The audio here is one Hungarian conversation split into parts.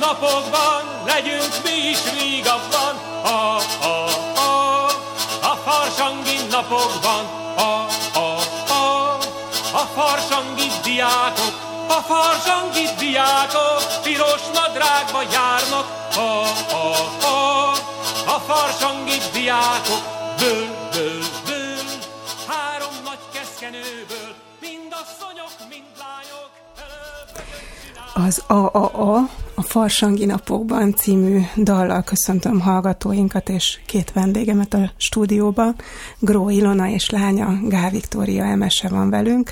napokban legyünk mi is vígabban, a, a, a, a farsangi napokban, a, a, a, a farsangi diákok, a farsangi diákok piros nadrágba járnak, a, a, a, a farsangi diákok, bő, bő, bő, három nagy keszkenőből, mind asszonyok, mind lányok, az AAA, a Farsangi Napokban című dallal köszöntöm hallgatóinkat és két vendégemet a stúdióban. Gró Ilona és lánya Gál Viktória Emese van velünk.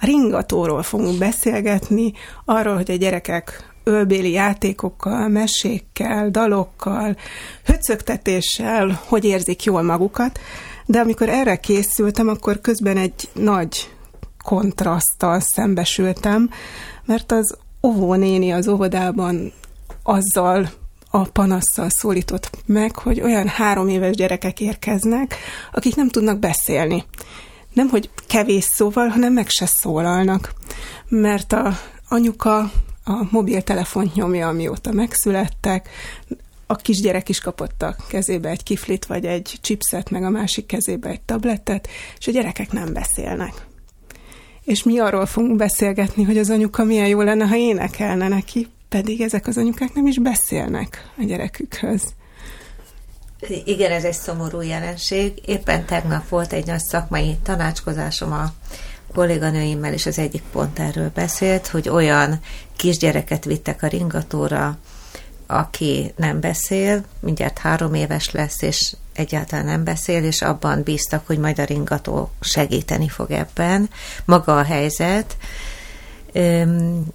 A ringatóról fogunk beszélgetni, arról, hogy a gyerekek ölbéli játékokkal, mesékkel, dalokkal, höcögtetéssel, hogy érzik jól magukat, de amikor erre készültem, akkor közben egy nagy kontraszttal szembesültem, mert az óvónéni az óvodában azzal a panasszal szólított meg, hogy olyan három éves gyerekek érkeznek, akik nem tudnak beszélni. Nem, hogy kevés szóval, hanem meg se szólalnak. Mert a anyuka a mobiltelefont nyomja, amióta megszülettek, a kisgyerek is kapott a kezébe egy kiflit, vagy egy chipset, meg a másik kezébe egy tabletet, és a gyerekek nem beszélnek és mi arról fogunk beszélgetni, hogy az anyuka milyen jó lenne, ha énekelne neki, pedig ezek az anyukák nem is beszélnek a gyerekükhöz. Igen, ez egy szomorú jelenség. Éppen tegnap volt egy nagy szakmai tanácskozásom a kolléganőimmel, és az egyik pont erről beszélt, hogy olyan kisgyereket vittek a ringatóra, aki nem beszél, mindjárt három éves lesz, és egyáltalán nem beszél, és abban bíztak, hogy majd a ringató segíteni fog ebben. Maga a helyzet.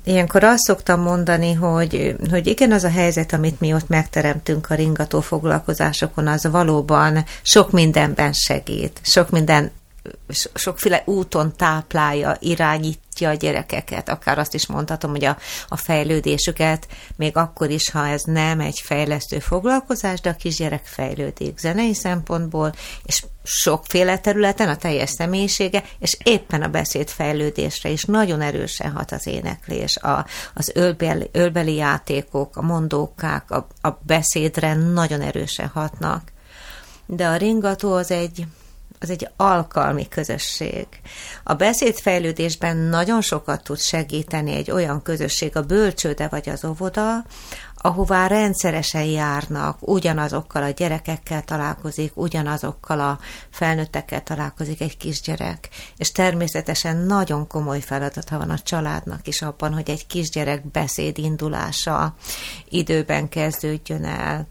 Ilyenkor azt szoktam mondani, hogy, hogy igen, az a helyzet, amit mi ott megteremtünk a ringató foglalkozásokon, az valóban sok mindenben segít. Sok minden sokféle úton táplálja, irányítja a gyerekeket, akár azt is mondhatom, hogy a, a fejlődésüket, még akkor is, ha ez nem egy fejlesztő foglalkozás, de a kisgyerek fejlődik zenei szempontból, és sokféle területen a teljes személyisége, és éppen a beszéd fejlődésre is nagyon erősen hat az éneklés, a, az ölbeli, ölbeli játékok, a mondókák, a, a beszédre nagyon erősen hatnak. De a ringató az egy, az egy alkalmi közösség. A beszédfejlődésben nagyon sokat tud segíteni egy olyan közösség, a bölcsőde vagy az óvoda, ahová rendszeresen járnak, ugyanazokkal a gyerekekkel találkozik, ugyanazokkal a felnőttekkel találkozik egy kisgyerek. És természetesen nagyon komoly feladata van a családnak is abban, hogy egy kisgyerek beszédindulása időben kezdődjön el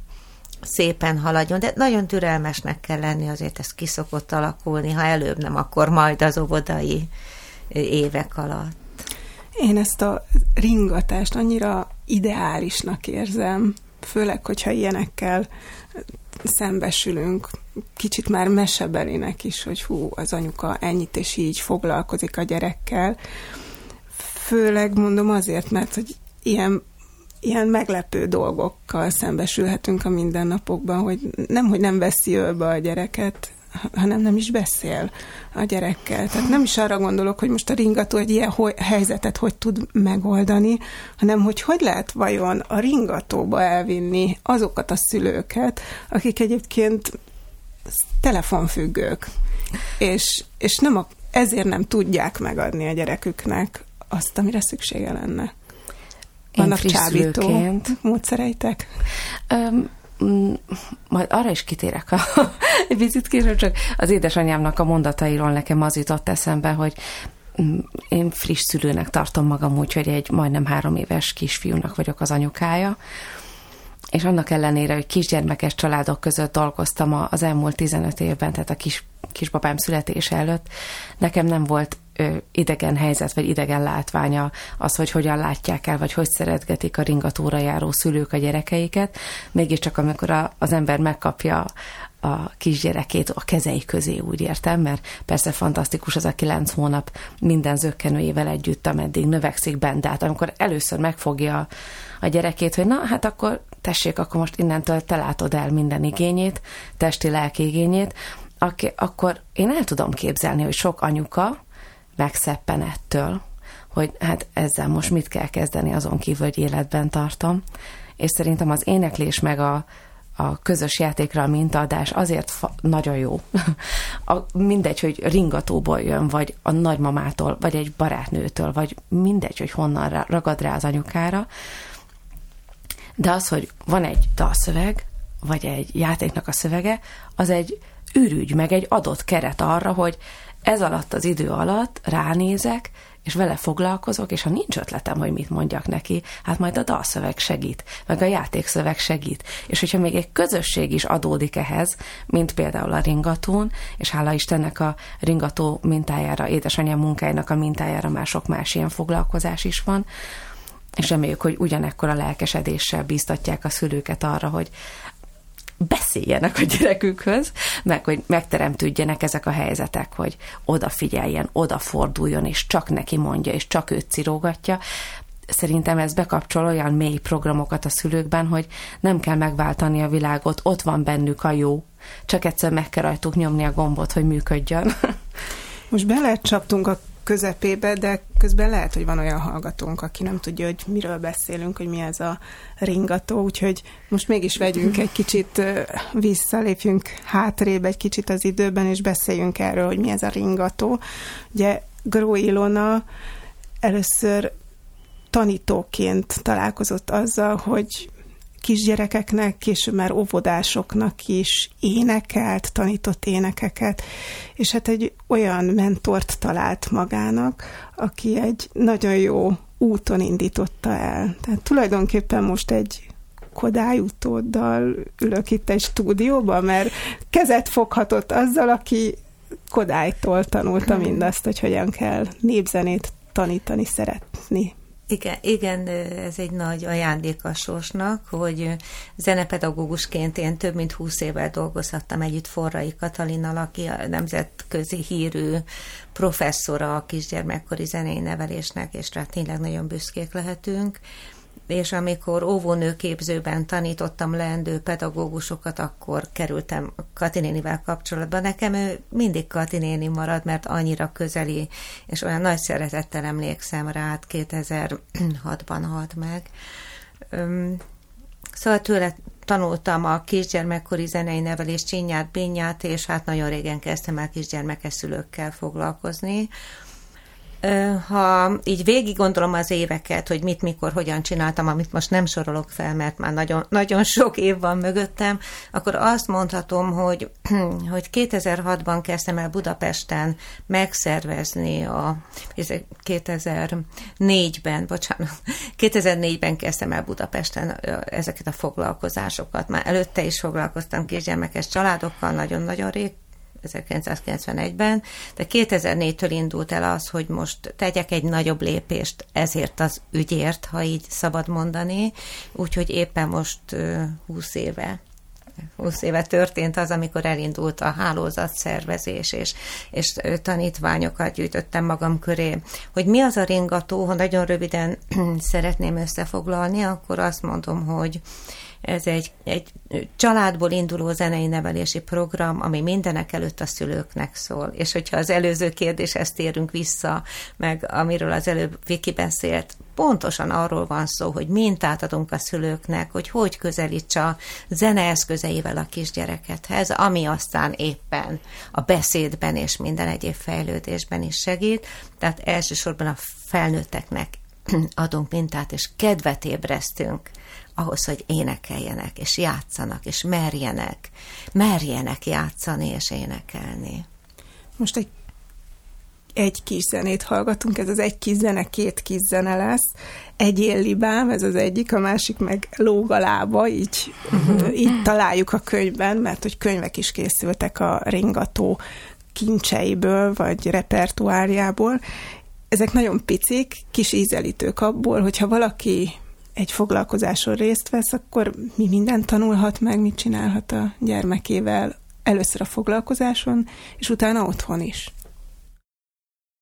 szépen haladjon, de nagyon türelmesnek kell lenni, azért ez kiszokott alakulni, ha előbb nem, akkor majd az óvodai évek alatt. Én ezt a ringatást annyira ideálisnak érzem, főleg, hogyha ilyenekkel szembesülünk, kicsit már mesebelinek is, hogy hú, az anyuka ennyit és így foglalkozik a gyerekkel. Főleg mondom azért, mert hogy ilyen ilyen meglepő dolgokkal szembesülhetünk a mindennapokban, hogy nem, hogy nem veszi ölbe a gyereket, hanem nem is beszél a gyerekkel. Tehát nem is arra gondolok, hogy most a ringató egy ilyen hogy, helyzetet hogy tud megoldani, hanem hogy hogy lehet vajon a ringatóba elvinni azokat a szülőket, akik egyébként telefonfüggők, és, és nem a, ezért nem tudják megadni a gyereküknek azt, amire szüksége lenne. Vannak csábító módszereitek? Um, majd arra is kitérek a egy később, csak az édesanyámnak a mondatairól nekem az jutott eszembe, hogy én friss szülőnek tartom magam úgy, hogy egy majdnem három éves kisfiúnak vagyok az anyukája, és annak ellenére, hogy kisgyermekes családok között dolgoztam az elmúlt 15 évben, tehát a kis, kisbabám születése előtt, nekem nem volt idegen helyzet, vagy idegen látványa az, hogy hogyan látják el, vagy hogy szeretgetik a ringatóra járó szülők a gyerekeiket. Mégiscsak amikor a, az ember megkapja a kisgyerekét a kezei közé, úgy értem, mert persze fantasztikus az a kilenc hónap minden zöggenőjével együtt, ameddig növekszik benne, de amikor először megfogja a gyerekét, hogy na, hát akkor tessék, akkor most innentől te látod el minden igényét, testi-lelki igényét, akkor én el tudom képzelni, hogy sok anyuka, megszeppen ettől, hogy hát ezzel most mit kell kezdeni azon kívül, hogy életben tartom. és szerintem az éneklés meg a, a közös játékra a mintaadás azért fa- nagyon jó. a, mindegy, hogy ringatóból jön, vagy a nagymamától, vagy egy barátnőtől, vagy mindegy, hogy honnan ragad rá az anyukára, de az, hogy van egy dalszöveg, vagy egy játéknak a szövege, az egy ürügy, meg egy adott keret arra, hogy ez alatt az idő alatt ránézek, és vele foglalkozok, és ha nincs ötletem, hogy mit mondjak neki, hát majd a dalszöveg segít, meg a játékszöveg segít. És hogyha még egy közösség is adódik ehhez, mint például a ringatón, és hála Istennek a ringató mintájára, édesanyám munkájának a mintájára már sok más ilyen foglalkozás is van, és reméljük, hogy ugyanekkor a lelkesedéssel bíztatják a szülőket arra, hogy beszéljenek a gyerekükhöz, meg hogy megteremtődjenek ezek a helyzetek, hogy odafigyeljen, odaforduljon, és csak neki mondja, és csak őt cirógatja. Szerintem ez bekapcsol olyan mély programokat a szülőkben, hogy nem kell megváltani a világot, ott van bennük a jó, csak egyszer meg kell rajtuk nyomni a gombot, hogy működjön. Most belecsaptunk a közepébe, de közben lehet, hogy van olyan hallgatónk, aki nem tudja, hogy miről beszélünk, hogy mi ez a ringató, úgyhogy most mégis vegyünk egy kicsit vissza, lépjünk hátrébb egy kicsit az időben, és beszéljünk erről, hogy mi ez a ringató. Ugye Gró Ilona először tanítóként találkozott azzal, hogy kisgyerekeknek, később már óvodásoknak is énekelt, tanított énekeket, és hát egy olyan mentort talált magának, aki egy nagyon jó úton indította el. Tehát tulajdonképpen most egy Kodály utóddal ülök itt egy stúdióban, mert kezet foghatott azzal, aki Kodálytól tanulta mindazt, hogy hogyan kell népzenét tanítani, szeretni. Igen, igen, ez egy nagy ajándék a sorsnak, hogy zenepedagógusként én több mint húsz évvel dolgozhattam együtt Forrai Katalinnal, aki a nemzetközi hírű professzora a kisgyermekkori zenei nevelésnek, és rá tényleg nagyon büszkék lehetünk és amikor óvónőképzőben tanítottam leendő pedagógusokat, akkor kerültem Katinénivel kapcsolatba. Nekem ő mindig Katinéni marad, mert annyira közeli, és olyan nagy szeretettel emlékszem rá, hát 2006-ban halt meg. Szóval tőle tanultam a kisgyermekkori zenei nevelés csinyát, bényát, és hát nagyon régen kezdtem el kisgyermekes szülőkkel foglalkozni ha így végig gondolom az éveket, hogy mit, mikor, hogyan csináltam, amit most nem sorolok fel, mert már nagyon, nagyon sok év van mögöttem, akkor azt mondhatom, hogy, hogy 2006-ban kezdtem el Budapesten megszervezni a 2004-ben, bocsánat, 2004-ben kezdtem el Budapesten ezeket a foglalkozásokat. Már előtte is foglalkoztam kisgyermekes családokkal, nagyon-nagyon rég, 1991-ben, de 2004-től indult el az, hogy most tegyek egy nagyobb lépést ezért az ügyért, ha így szabad mondani, úgyhogy éppen most 20 éve 20 éve történt az, amikor elindult a hálózatszervezés, és, és tanítványokat gyűjtöttem magam köré. Hogy mi az a ringató, ha nagyon röviden szeretném összefoglalni, akkor azt mondom, hogy ez egy, egy családból induló zenei nevelési program, ami mindenek előtt a szülőknek szól. És hogyha az előző kérdéshez térünk vissza, meg amiről az előbb Viki beszélt, pontosan arról van szó, hogy mintát adunk a szülőknek, hogy hogy közelíts a zeneeszközeivel a kisgyerekethez, ami aztán éppen a beszédben és minden egyéb fejlődésben is segít. Tehát elsősorban a felnőtteknek adunk mintát, és kedvet ébresztünk ahhoz, hogy énekeljenek, és játszanak, és merjenek, merjenek játszani és énekelni. Most egy egy kis zenét hallgatunk, ez az egy kis zene, két kis zene lesz. Egy élibám, ez az egyik, a másik meg lógalába, így, uh-huh. így találjuk a könyvben, mert hogy könyvek is készültek a ringató kincseiből, vagy repertoárjából. Ezek nagyon picik, kis ízelítők abból, hogyha valaki egy foglalkozáson részt vesz, akkor mi mindent tanulhat meg, mit csinálhat a gyermekével először a foglalkozáson, és utána otthon is.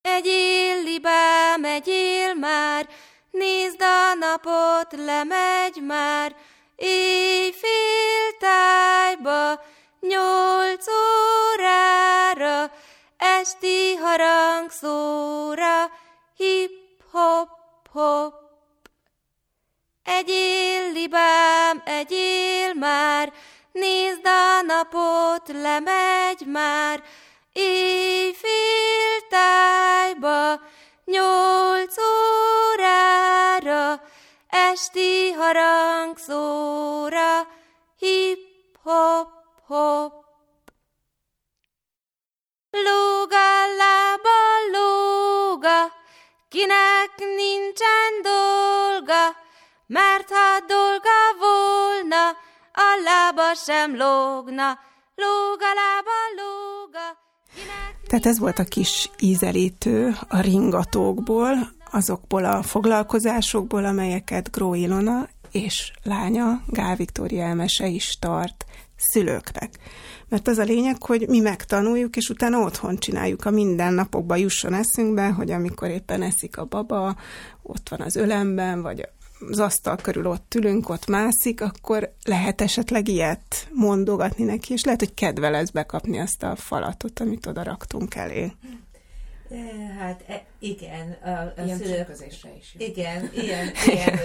Egyél, libám, egyél már, nézd a napot, lemegy már, éjfél tájba, nyolc órára, esti harangszóra, hip-hop-hop. Egyél libám, egyél már, nézd a napot, lemegy már, éjfél tájba, nyolc órára, esti harangszóra, hip-hop-hop. Lóga, lába, lóga, kinek nincsen dolga, mert ha dolga volna, a lába sem lógna, lóga, lába, lóga. Tehát ez volt a kis ízelítő a ringatókból, azokból a foglalkozásokból, amelyeket Gró Ilona és lánya Gál Viktória Elmese is tart szülőknek. Mert az a lényeg, hogy mi megtanuljuk, és utána otthon csináljuk a mindennapokban jusson eszünkbe, hogy amikor éppen eszik a baba, ott van az ölemben, vagy az asztal körül ott ülünk, ott mászik, akkor lehet esetleg ilyet mondogatni neki, és lehet, hogy kedve lesz bekapni azt a falatot, amit oda raktunk elé. Hát e, igen, a, a ilyen szülők, is jó. Igen, ilyen, ilyen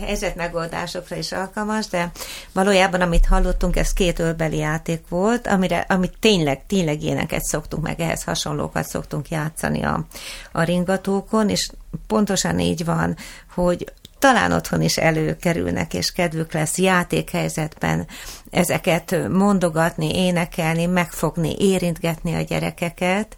helyzetmegoldásokra is alkalmas, de valójában, amit hallottunk, ez két ölbeli játék volt, amire, amit tényleg, tényleg ilyeneket szoktunk, meg ehhez hasonlókat szoktunk játszani a, a ringatókon, és pontosan így van, hogy talán otthon is előkerülnek, és kedvük lesz játékhelyzetben ezeket mondogatni, énekelni, megfogni, érintgetni a gyerekeket,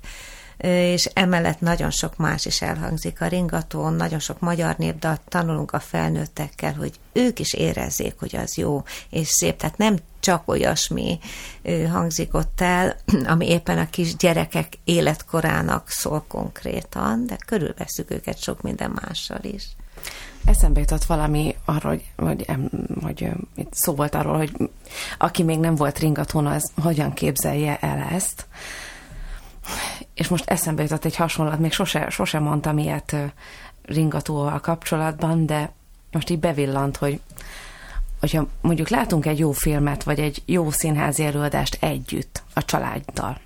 és emellett nagyon sok más is elhangzik a ringatón, nagyon sok magyar népdalt tanulunk a felnőttekkel, hogy ők is érezzék, hogy az jó és szép. Tehát nem csak olyasmi hangzik ott el, ami éppen a kis gyerekek életkorának szól konkrétan, de körülveszük őket sok minden mással is. Eszembe jutott valami arról, hogy, hogy, hogy itt szó volt arról, hogy aki még nem volt ringatón, az hogyan képzelje el ezt. És most eszembe jutott egy hasonlat, még sose, sose mondtam ilyet ringatóval kapcsolatban, de most így bevillant, hogy hogyha mondjuk látunk egy jó filmet, vagy egy jó színházi előadást együtt a családdal,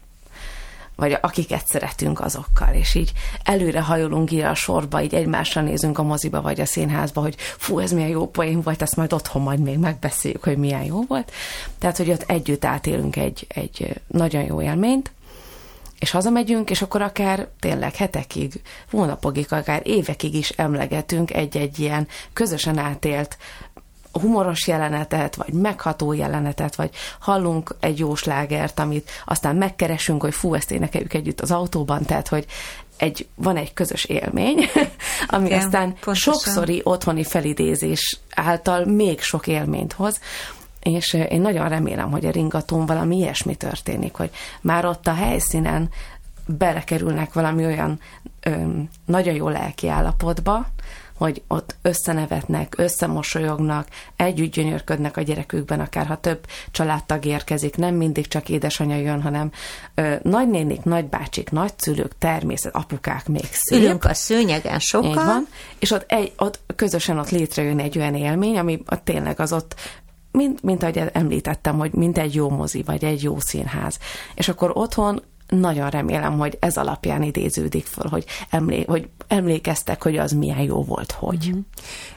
vagy akiket szeretünk azokkal, és így előre hajolunk ide a sorba, így egymásra nézünk a moziba, vagy a színházba, hogy fú, ez milyen jó poén volt, ezt majd otthon majd még megbeszéljük, hogy milyen jó volt. Tehát, hogy ott együtt átélünk egy, egy nagyon jó élményt, és hazamegyünk, és akkor akár tényleg hetekig, hónapokig, akár évekig is emlegetünk egy-egy ilyen közösen átélt humoros jelenetet, vagy megható jelenetet, vagy hallunk egy jó slágert, amit aztán megkeresünk, hogy fú, ezt énekeljük együtt az autóban, tehát, hogy egy, van egy közös élmény, ami Igen, aztán pontosan. sokszori otthoni felidézés által még sok élményt hoz, és én nagyon remélem, hogy a ringatón valami ilyesmi történik, hogy már ott a helyszínen belekerülnek valami olyan ö, nagyon jó lelki állapotba, hogy ott összenevetnek, összemosolyognak, együtt gyönyörködnek a gyerekükben, akár ha több családtag érkezik, nem mindig csak édesanyja jön, hanem ö, nagynénik, nagybácsik, nagyszülők, természet, apukák még szép. Ülünk a szőnyegen sokan. van, és ott, egy, ott közösen ott létrejön egy olyan élmény, ami a tényleg az ott mint, mint ahogy említettem, hogy mint egy jó mozi, vagy egy jó színház. És akkor otthon nagyon remélem, hogy ez alapján idéződik föl, hogy, emlé- hogy emlékeztek, hogy az milyen jó volt, hogy. Mm-hmm.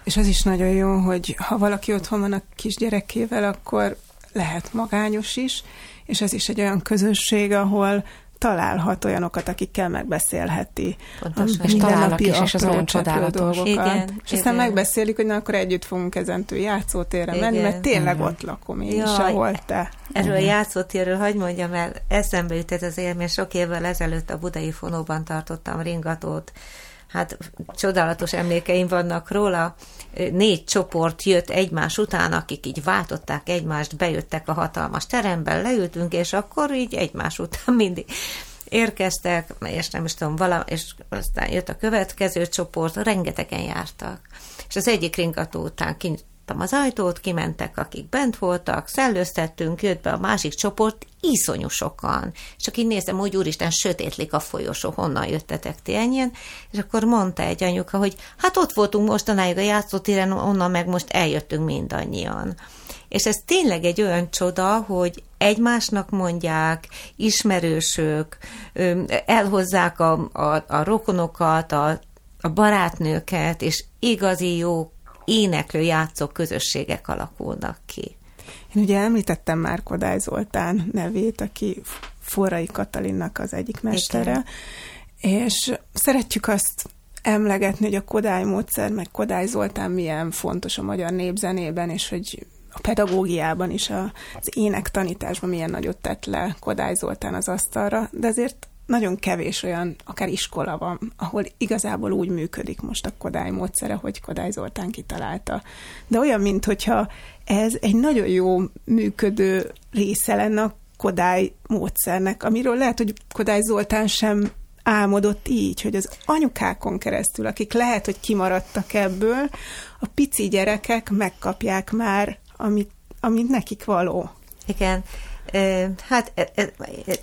És az is nagyon jó, hogy ha valaki otthon van a kisgyerekével, akkor lehet magányos is, és ez is egy olyan közösség, ahol találhat olyanokat, akikkel megbeszélheti. Pontosan. És találnak is, és az olyan csodálatos. Dolgokat. Igen, és igen. aztán megbeszélik, hogy na akkor együtt fogunk ezentől játszótérre igen. menni, mert tényleg igen. ott lakom én Jaj, is, ahol te. Erről a játszótérről hagyd mondjam el, eszembe jutott az élmény, sok évvel ezelőtt a Budai Fonóban tartottam ringatót, hát csodálatos emlékeim vannak róla. Négy csoport jött egymás után, akik így váltották egymást, bejöttek a hatalmas teremben, leültünk, és akkor így egymás után mindig érkeztek, és nem is tudom, vala, és aztán jött a következő csoport, rengetegen jártak. És az egyik ringató után kinyitottam az ajtót, kimentek, akik bent voltak, szellőztettünk, jött be a másik csoport, iszonyú sokan. És így nézem, hogy úristen, sötétlik a folyosó, honnan jöttetek ti ennyien, és akkor mondta egy anyuka, hogy hát ott voltunk mostanáig a játszótéren, onnan meg most eljöttünk mindannyian. És ez tényleg egy olyan csoda, hogy egymásnak mondják, ismerősök, elhozzák a, a, a rokonokat, a, a barátnőket, és igazi jó éneklő, játszó közösségek alakulnak ki. Én ugye említettem már Kodály Zoltán nevét, aki Forrai Katalinnak az egyik mestere, Igen. és szeretjük azt emlegetni, hogy a Kodály módszer, meg Kodály Zoltán milyen fontos a magyar népzenében, és hogy a pedagógiában is, az énektanításban milyen nagyot tett le Kodály Zoltán az asztalra, de azért nagyon kevés olyan, akár iskola van, ahol igazából úgy működik most a Kodály módszere, hogy Kodály Zoltán kitalálta. De olyan, mintha ez egy nagyon jó működő része lenne a Kodály módszernek, amiről lehet, hogy Kodály Zoltán sem álmodott így, hogy az anyukákon keresztül, akik lehet, hogy kimaradtak ebből, a pici gyerekek megkapják már, amit, amit nekik való. Igen, Hát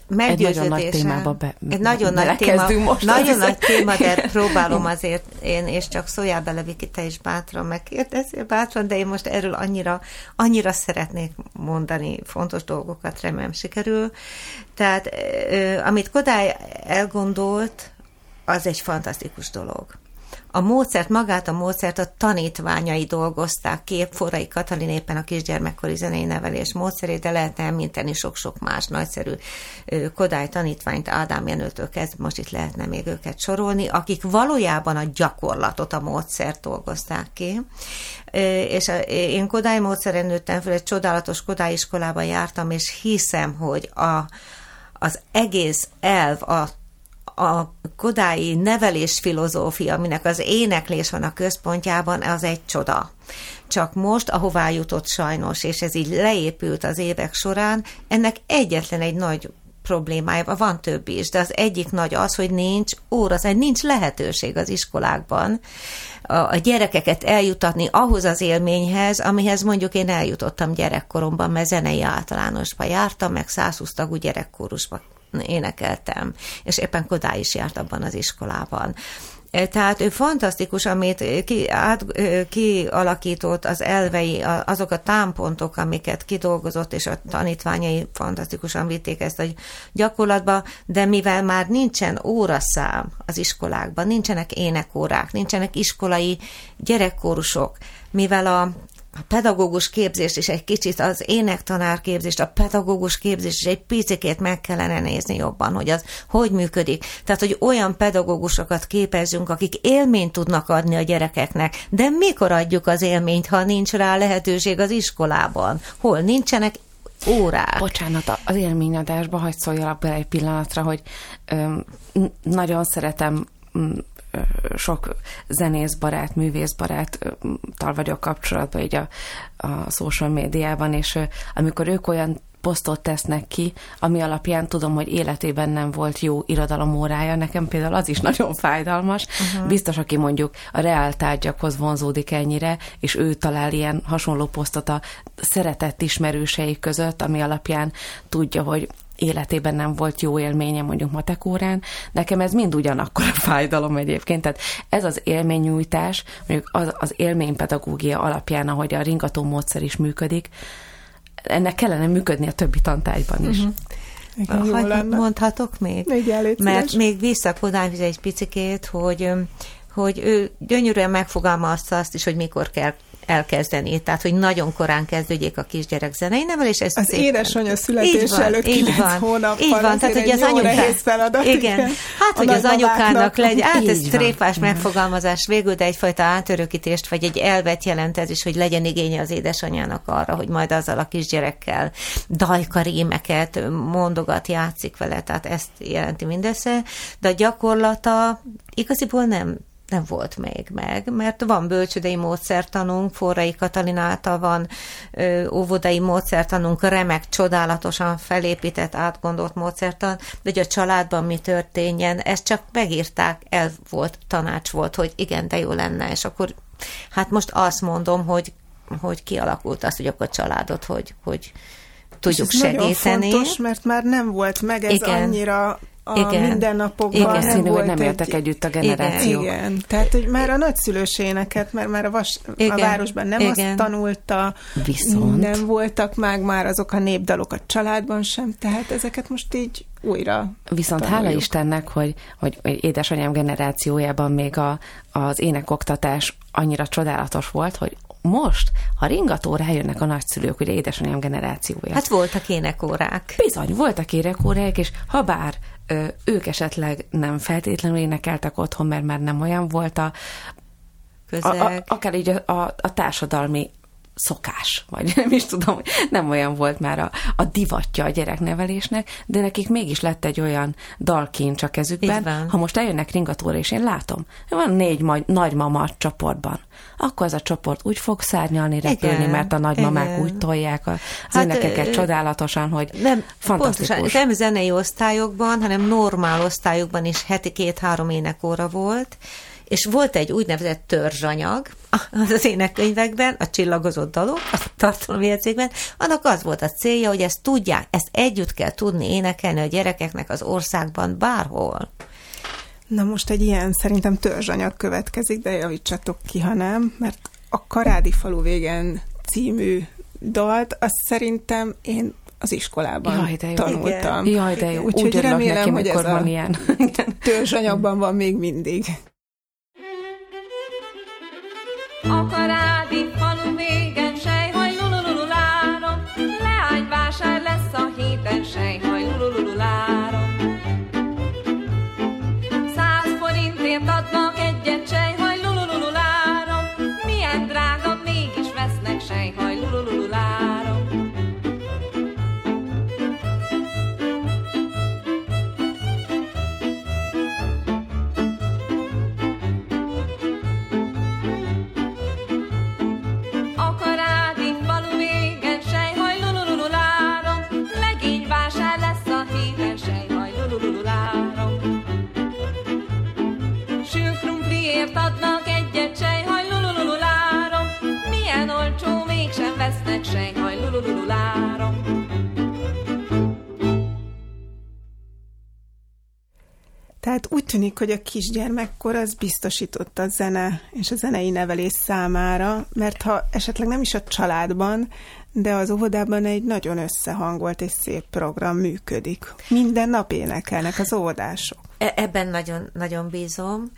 meggyőződésem. Egy nagyon nagy témába be, egy nagyon nagy téma, most nagyon nagy téma, de próbálom azért én, és csak szóljál bele, Viki, te is bátran megkérdezél bátran, de én most erről annyira, annyira szeretnék mondani fontos dolgokat, remélem sikerül. Tehát amit Kodály elgondolt, az egy fantasztikus dolog. A módszert, magát a módszert a tanítványai dolgozták ki, Forrai Katalin éppen a kisgyermekkori zenei nevelés módszerét, de lehetne említeni sok-sok más nagyszerű Kodály tanítványt, Ádám Jenőtől kezdve, most itt lehetne még őket sorolni, akik valójában a gyakorlatot, a módszert dolgozták ki. És én Kodály módszeren nőttem fel, egy csodálatos Kodály iskolában jártam, és hiszem, hogy a, az egész elv, a a kodái nevelés filozófia, aminek az éneklés van a központjában, az egy csoda. Csak most, ahová jutott sajnos, és ez így leépült az évek során, ennek egyetlen egy nagy problémája, van több is, de az egyik nagy az, hogy nincs óra, szóval nincs lehetőség az iskolákban a gyerekeket eljutatni ahhoz az élményhez, amihez mondjuk én eljutottam gyerekkoromban, mert zenei általánosba jártam, meg 120 tagú gyerekkórusba énekeltem, és éppen Kodály is járt abban az iskolában. E, tehát ő fantasztikus, amit ki, át, kialakított az elvei, azok a támpontok, amiket kidolgozott, és a tanítványai fantasztikusan vitték ezt a gyakorlatba, de mivel már nincsen óraszám az iskolákban, nincsenek énekórák, nincsenek iskolai gyerekkórusok, mivel a a pedagógus képzést is egy kicsit, az énektanár képzést, a pedagógus képzést is egy picikét meg kellene nézni jobban, hogy az hogy működik. Tehát, hogy olyan pedagógusokat képezzünk, akik élményt tudnak adni a gyerekeknek, de mikor adjuk az élményt, ha nincs rá lehetőség az iskolában? Hol nincsenek órák. Bocsánat, az élményadásba hagyd szóljalak bele egy pillanatra, hogy ö, nagyon szeretem sok zenészbarát, művészbaráttal vagyok kapcsolatban így a, a social médiában, és amikor ők olyan posztot tesznek ki, ami alapján tudom, hogy életében nem volt jó irodalomórája. Nekem például az is nagyon fájdalmas. Uh-huh. Biztos, aki mondjuk a reál tárgyakhoz vonzódik ennyire, és ő talál ilyen hasonló posztot a szeretett ismerősei között, ami alapján tudja, hogy életében nem volt jó élménye mondjuk matekórán, nekem ez mind ugyanakkor a fájdalom egyébként. Tehát ez az élménynyújtás, mondjuk az, az élménypedagógia alapján, ahogy a ringató módszer is működik, ennek kellene működni a többi tantárgyban is. Uh-huh. Igen, mondhatok még? még Mert még visszakodány egy picikét, hogy hogy ő gyönyörűen megfogalmazta azt is, hogy mikor kell elkezdeni. Tehát, hogy nagyon korán kezdődjék a kisgyerek zenei nevelés. Ez az szépen... édesanyja születés előtt így van, hónappal. Így van, tehát, hogy az anyukák... feladat. Igen, hát, hogy az anyukának legyen, hát ez tréfás megfogalmazás végül, de egyfajta átörökítést, vagy egy elvet jelent ez is, hogy legyen igénye az édesanyjának arra, hogy majd azzal a kisgyerekkel dajkarímeket mondogat, játszik vele, tehát ezt jelenti mindössze, de a gyakorlata igaziból nem nem volt még meg, mert van bölcsödei módszertanunk, Forrai Katalin által van ö, óvodai módszertanunk, remek, csodálatosan felépített, átgondolt módszertan, de hogy a családban mi történjen, ezt csak megírták, el volt, tanács volt, hogy igen, de jó lenne, és akkor hát most azt mondom, hogy, hogy kialakult az, hogy akkor a családot, hogy, hogy tudjuk és ez segíteni. Nagyon fontos, mert már nem volt meg ez Igen. annyira a igen. mindennapokban. Igen, nem színű, hogy nem éltek egy... együtt a generációk. Igen, igen. tehát hogy már a nagyszülőséneket, mert már a, vas, igen. a városban nem igen. azt tanulta, Viszont. nem voltak meg már azok a népdalok a családban sem, tehát ezeket most így újra Viszont tanuljuk. hála Istennek, hogy, hogy édesanyám generációjában még a, az énekoktatás annyira csodálatos volt, hogy most, ha ringató rájönnek a nagyszülők, ugye édesanyám generációja. Hát voltak énekórák. Bizony, voltak énekórák, és ha bár ők esetleg nem feltétlenül énekeltek otthon, mert már nem olyan volt a, a, a akár így a, a, a társadalmi szokás, vagy nem is tudom, nem olyan volt már a, a divatja a gyereknevelésnek, de nekik mégis lett egy olyan dalkincs a kezükben. Ha most eljönnek ringatóra, és én látom, van négy majd, nagymama csoportban, akkor az a csoport úgy fog szárnyalni, repülni, igen, mert a nagymamák igen. úgy tolják az hát, énekeket ö, csodálatosan, hogy nem, fantasztikus. Pontosan, nem zenei osztályokban, hanem normál osztályokban is heti két-három énekóra volt, és volt egy úgynevezett törzsanyag az énekkönyvekben, a csillagozott dalok, a tartalomjegyzékben, annak az volt a célja, hogy ezt tudják, ezt együtt kell tudni énekelni a gyerekeknek az országban bárhol. Na most egy ilyen szerintem törzsanyag következik, de javítsatok ki, ha nem, mert a Karádi falu végen című dalt, azt szerintem én az iskolában Jaj, de jó. tanultam. Igen. Jaj, de jó. Úgyhogy Úgy remélem, neki, hogy ez van a ilyen. törzsanyagban van még mindig. A karádi tűnik, hogy a kisgyermekkor az biztosított a zene és a zenei nevelés számára, mert ha esetleg nem is a családban, de az óvodában egy nagyon összehangolt és szép program működik. Minden nap énekelnek az óvodások. E- ebben nagyon, nagyon bízom.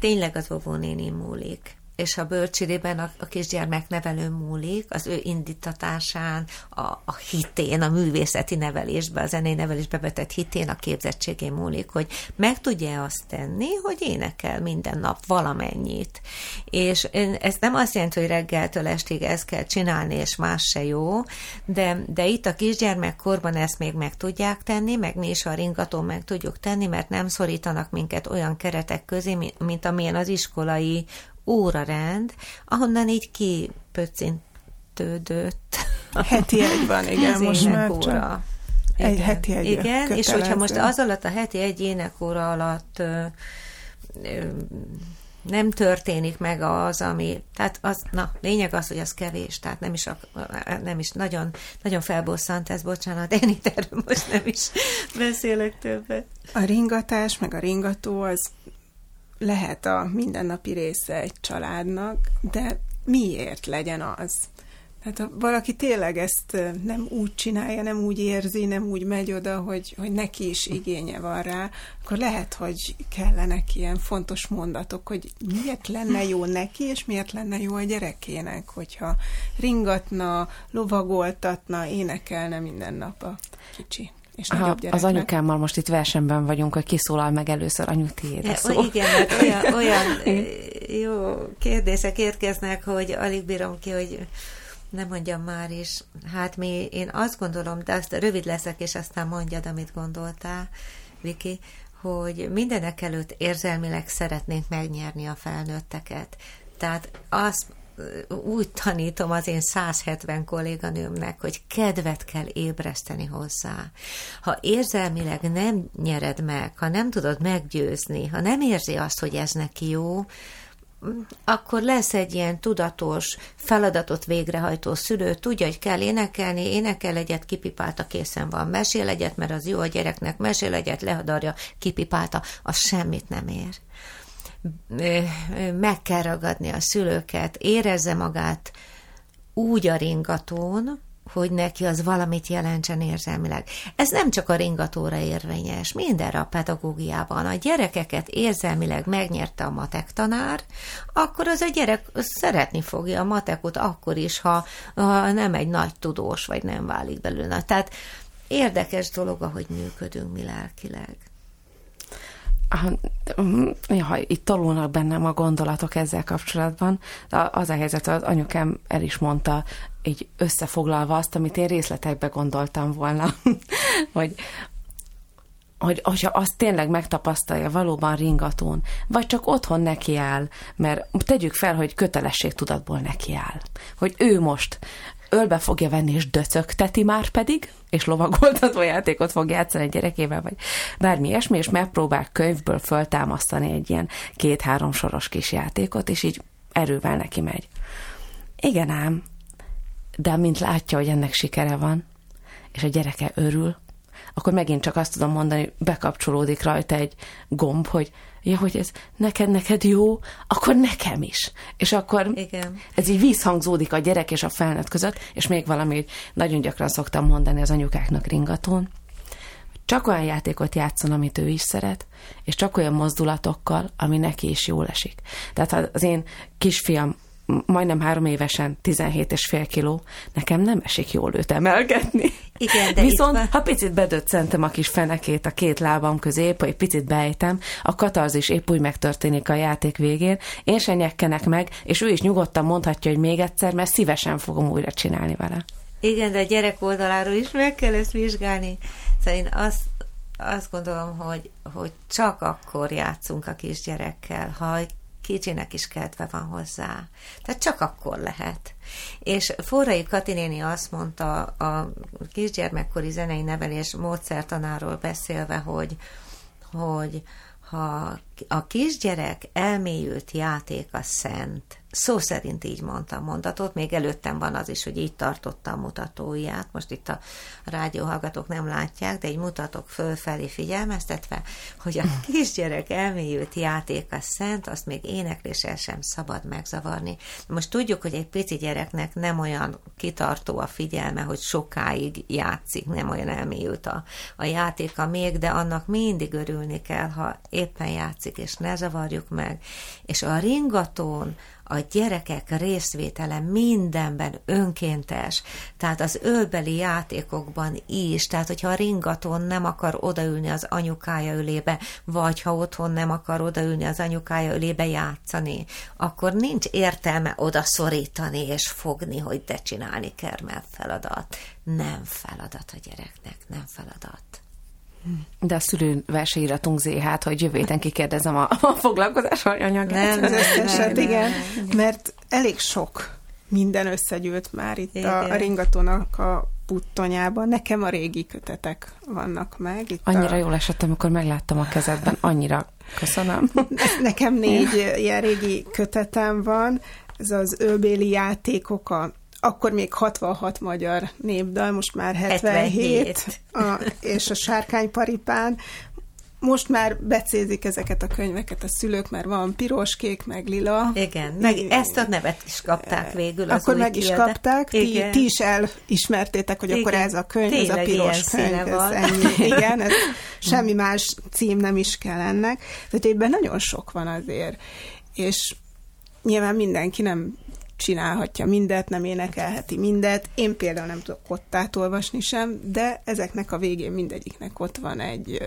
Tényleg az óvónéni múlik és a bölcsődében a, a kisgyermek nevelő múlik, az ő indítatásán, a, a hitén, a művészeti nevelésbe, a zenei nevelésbe vetett hitén, a képzettségén múlik, hogy meg tudja azt tenni, hogy énekel minden nap valamennyit. És ez nem azt jelenti, hogy reggeltől estig ezt kell csinálni, és más se jó, de, de itt a kisgyermekkorban ezt még meg tudják tenni, meg mi is a ringatón meg tudjuk tenni, mert nem szorítanak minket olyan keretek közé, mint amilyen az iskolai órarend, ahonnan így kipöccintődött. Heti egy van, igen, most már óra. Csak egy igen. heti egy Igen, kötelező. és hogyha most az alatt a heti egy énekóra alatt ö, ö, nem történik meg az, ami, tehát az, na, lényeg az, hogy az kevés, tehát nem is, a, nem is nagyon, nagyon felbosszant ez, bocsánat, én itt erről most nem is beszélek többet. A ringatás, meg a ringató, az lehet a mindennapi része egy családnak, de miért legyen az? Tehát ha valaki tényleg ezt nem úgy csinálja, nem úgy érzi, nem úgy megy oda, hogy, hogy neki is igénye van rá, akkor lehet, hogy kellenek ilyen fontos mondatok, hogy miért lenne jó neki, és miért lenne jó a gyerekének, hogyha ringatna, lovagoltatna, énekelne minden nap a kicsi és Aha, Az anyukámmal most itt versenben vagyunk, hogy kiszólal meg először anyu tiéd szó. Igen, mert olyan, olyan jó kérdések érkeznek, hogy alig bírom ki, hogy nem mondjam már is. Hát mi, én azt gondolom, de azt rövid leszek, és aztán mondjad, amit gondoltál, Viki, hogy mindenek előtt érzelmileg szeretnénk megnyerni a felnőtteket. Tehát azt úgy tanítom az én 170 kolléganőmnek, hogy kedvet kell ébreszteni hozzá. Ha érzelmileg nem nyered meg, ha nem tudod meggyőzni, ha nem érzi azt, hogy ez neki jó, akkor lesz egy ilyen tudatos feladatot végrehajtó szülő, tudja, hogy kell énekelni, énekel egyet, kipipálta, készen van, mesél egyet, mert az jó a gyereknek, mesél egyet, lehadarja, kipipálta, az semmit nem ér. Meg kell ragadni a szülőket, érezze magát úgy a ringatón, hogy neki az valamit jelentsen érzelmileg. Ez nem csak a ringatóra érvényes, mindenre a pedagógiában. A gyerekeket érzelmileg megnyerte a matek tanár, akkor az a gyerek szeretni fogja a matekot akkor is, ha, ha nem egy nagy tudós, vagy nem válik belőle. Tehát érdekes dolog, ahogy működünk mi lelkileg. Ja, itt tolulnak bennem a gondolatok ezzel kapcsolatban. Az a helyzet, az anyukám el is mondta, így összefoglalva azt, amit én részletekbe gondoltam volna, hogy, hogy hogyha azt tényleg megtapasztalja valóban ringatón, vagy csak otthon nekiáll, mert tegyük fel, hogy kötelességtudatból nekiáll, hogy ő most ölbe fogja venni és döcögteti már pedig, és lovagoltató játékot fog játszani egy gyerekével, vagy bármi ilyesmi, és megpróbál könyvből föltámasztani egy ilyen két-három soros kis játékot, és így erővel neki megy. Igen ám, de mint látja, hogy ennek sikere van, és a gyereke örül, akkor megint csak azt tudom mondani, bekapcsolódik rajta egy gomb, hogy ja, hogy ez neked, neked jó, akkor nekem is. És akkor Igen. ez így vízhangzódik a gyerek és a felnőtt között, és még valami, nagyon gyakran szoktam mondani az anyukáknak ringatón, csak olyan játékot játszon, amit ő is szeret, és csak olyan mozdulatokkal, ami neki is jól esik. Tehát az én kisfiam majdnem három évesen 17 és fél kiló, nekem nem esik jól őt emelgetni. Igen, de Viszont, ha picit bedöccentem a kis fenekét a két lábam közé, hogy picit beejtem, a katarzis épp úgy megtörténik a játék végén, én se nyekkenek meg, és ő is nyugodtan mondhatja, hogy még egyszer, mert szívesen fogom újra csinálni vele. Igen, de a gyerek oldaláról is meg kell ezt vizsgálni. Szóval én azt, azt gondolom, hogy, hogy csak akkor játszunk a kisgyerekkel, ha kicsinek is kedve van hozzá. Tehát csak akkor lehet. És Forrai Katinéni azt mondta a kisgyermekkori zenei nevelés módszertanáról beszélve, hogy, hogy ha a kisgyerek elmélyült játék a szent, szó szerint így mondta a mondatot, még előttem van az is, hogy így tartotta a mutatóját, most itt a rádióhallgatók nem látják, de így mutatok fölfelé figyelmeztetve, hogy a kisgyerek elmélyült játék a szent, azt még énekléssel sem szabad megzavarni. Most tudjuk, hogy egy pici gyereknek nem olyan kitartó a figyelme, hogy sokáig játszik, nem olyan elmélyült a, a játéka még, de annak mindig örülni kell, ha éppen játszik, és ne zavarjuk meg. És a ringatón, a gyerekek részvétele mindenben önkéntes, tehát az ölbeli játékokban is, tehát hogyha a ringaton nem akar odaülni az anyukája ölébe, vagy ha otthon nem akar odaülni az anyukája ölébe játszani, akkor nincs értelme oda szorítani és fogni, hogy de csinálni kell, mert feladat. Nem feladat a gyereknek, nem feladat. De a szülővel se íratunk zéhát, hogy jövő héten kikérdezem a, a foglalkozás anyagát. Nem, az összeset, igen. Mert elég sok minden összegyűlt már itt a, a ringatónak a puttonyában. Nekem a régi kötetek vannak meg. Itt annyira a... jól esett, amikor megláttam a kezedben. Annyira köszönöm. Nekem négy ilyen régi kötetem van. Ez az őbéli játékok, a akkor még 66 magyar népdal, most már 77, 77. A, és a sárkányparipán. Most már becézik ezeket a könyveket a szülők, mert van piros, kék, meg lila. Igen, meg ezt a nevet is kapták végül. Az akkor meg is kiadás. kapták, ti, ti is elismertétek, hogy Igen. akkor ez a könyv, Tényleg ez a piros könyv, ez ennyi. Igen, ez semmi más cím nem is kell ennek. Tehát ebben nagyon sok van azért. És nyilván mindenki nem csinálhatja mindet, nem énekelheti mindet. Én például nem tudok kottát olvasni sem, de ezeknek a végén mindegyiknek ott van egy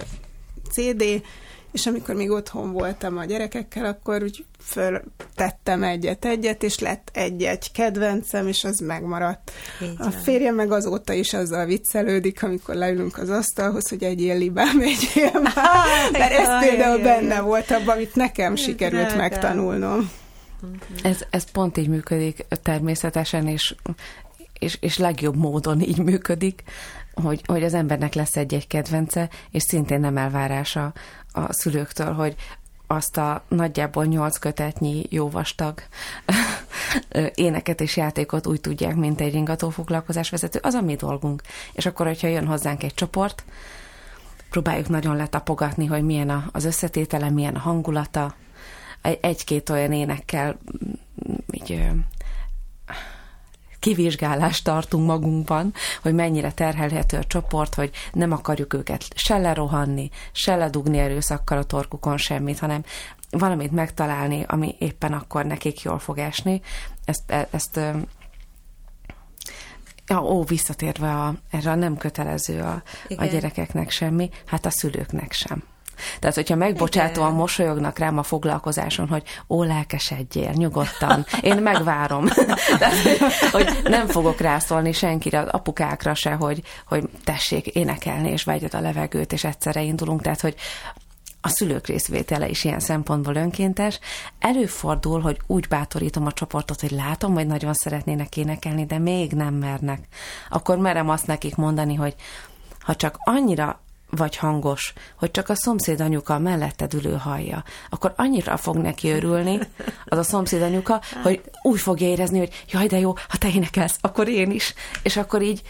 CD, és amikor még otthon voltam a gyerekekkel, akkor úgy föltettem egyet-egyet, és lett egy-egy kedvencem, és az megmaradt. Így a férjem meg azóta is azzal viccelődik, amikor leülünk az asztalhoz, hogy egyél libám, egyél már, mert ez például benne volt abban, amit nekem sikerült megtanulnom. Ez, ez pont így működik természetesen, és, és, és legjobb módon így működik, hogy, hogy az embernek lesz egy-egy kedvence, és szintén nem elvárása a szülőktől, hogy azt a nagyjából nyolc kötetnyi jóvastag éneket és játékot úgy tudják, mint egy ringató foglalkozás vezető, az a mi dolgunk. És akkor, hogyha jön hozzánk egy csoport, próbáljuk nagyon letapogatni, hogy milyen az összetétele, milyen a hangulata, egy-két olyan énekkel mm, így kivizsgálást tartunk magunkban, hogy mennyire terhelhető a csoport, hogy nem akarjuk őket se lerohanni, se ledugni erőszakkal a torkukon semmit, hanem valamit megtalálni, ami éppen akkor nekik jól fog esni. Ezt, e, ezt Ja, ó, visszatérve a, erre a nem kötelező a, a gyerekeknek semmi, hát a szülőknek sem. Tehát, hogyha megbocsátóan mosolyognak rám a foglalkozáson, hogy ó, lelkesedjél, nyugodtan, én megvárom. Tehát, hogy nem fogok rászólni senkire, apukákra se, hogy, hogy tessék énekelni, és vágyod a levegőt, és egyszerre indulunk. Tehát, hogy a szülők részvétele is ilyen szempontból önkéntes. Előfordul, hogy úgy bátorítom a csoportot, hogy látom, hogy nagyon szeretnének énekelni, de még nem mernek. Akkor merem azt nekik mondani, hogy ha csak annyira vagy hangos, hogy csak a szomszéd anyuka melletted ülő hallja, akkor annyira fog neki örülni az a szomszéd anyuka, hogy úgy fogja érezni, hogy jaj, de jó, ha te énekelsz, akkor én is. És akkor így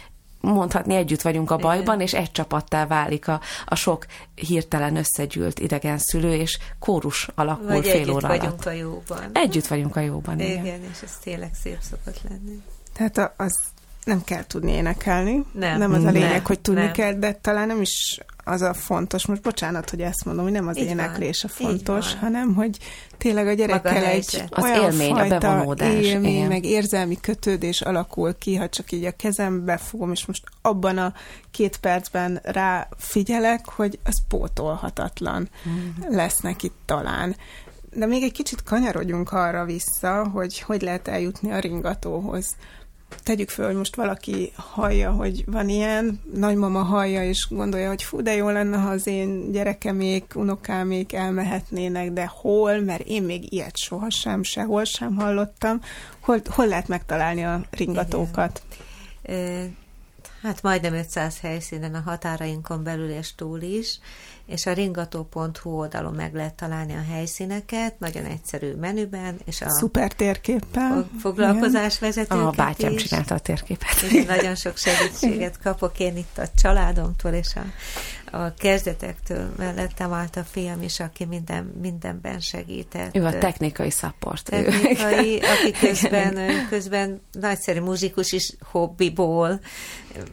mondhatni együtt vagyunk a bajban, és egy csapattá válik a, a sok hirtelen összegyűlt idegen szülő, és kórus alakul Vagy fél óra alatt. vagyunk a jóban. Együtt vagyunk a jóban. Igen, igen. és ez tényleg szép szokott lenni. Tehát az nem kell tudni énekelni. Nem. Nem az a lényeg, nem, hogy tudni nem. kell, de talán nem is az a fontos. Most bocsánat, hogy ezt mondom, hogy nem az Így éneklés van. a fontos, hanem hogy tényleg a gyerekkel egy az olyan élmény, fajta a élmény, igen. meg érzelmi kötődés alakul ki, ha csak így a kezembe fogom, és most abban a két percben rá figyelek, hogy az pótolhatatlan mm. lesz neki talán. De még egy kicsit kanyarodjunk arra vissza, hogy hogy lehet eljutni a ringatóhoz tegyük föl, hogy most valaki hallja, hogy van ilyen, nagymama hallja, és gondolja, hogy fú, de jó lenne, ha az én gyerekemék, unokámék elmehetnének, de hol, mert én még ilyet sohasem, sehol sem hallottam. Hol, hol lehet megtalálni a ringatókat? Igen. Hát majdnem 500 helyszínen a határainkon belül és túl is és a ringató.hu oldalon meg lehet találni a helyszíneket, nagyon egyszerű menüben, és a Szuper térképpel. Foglalkozás vezetőket A bátyám is. csinálta a térképet. Igen, nagyon sok segítséget kapok én itt a családomtól, és a, a kezdetektől mellettem állt a fiam is, aki minden, mindenben segített. Ő a technikai support. Technikai, aki közben, közben nagyszerű muzsikus is hobbiból,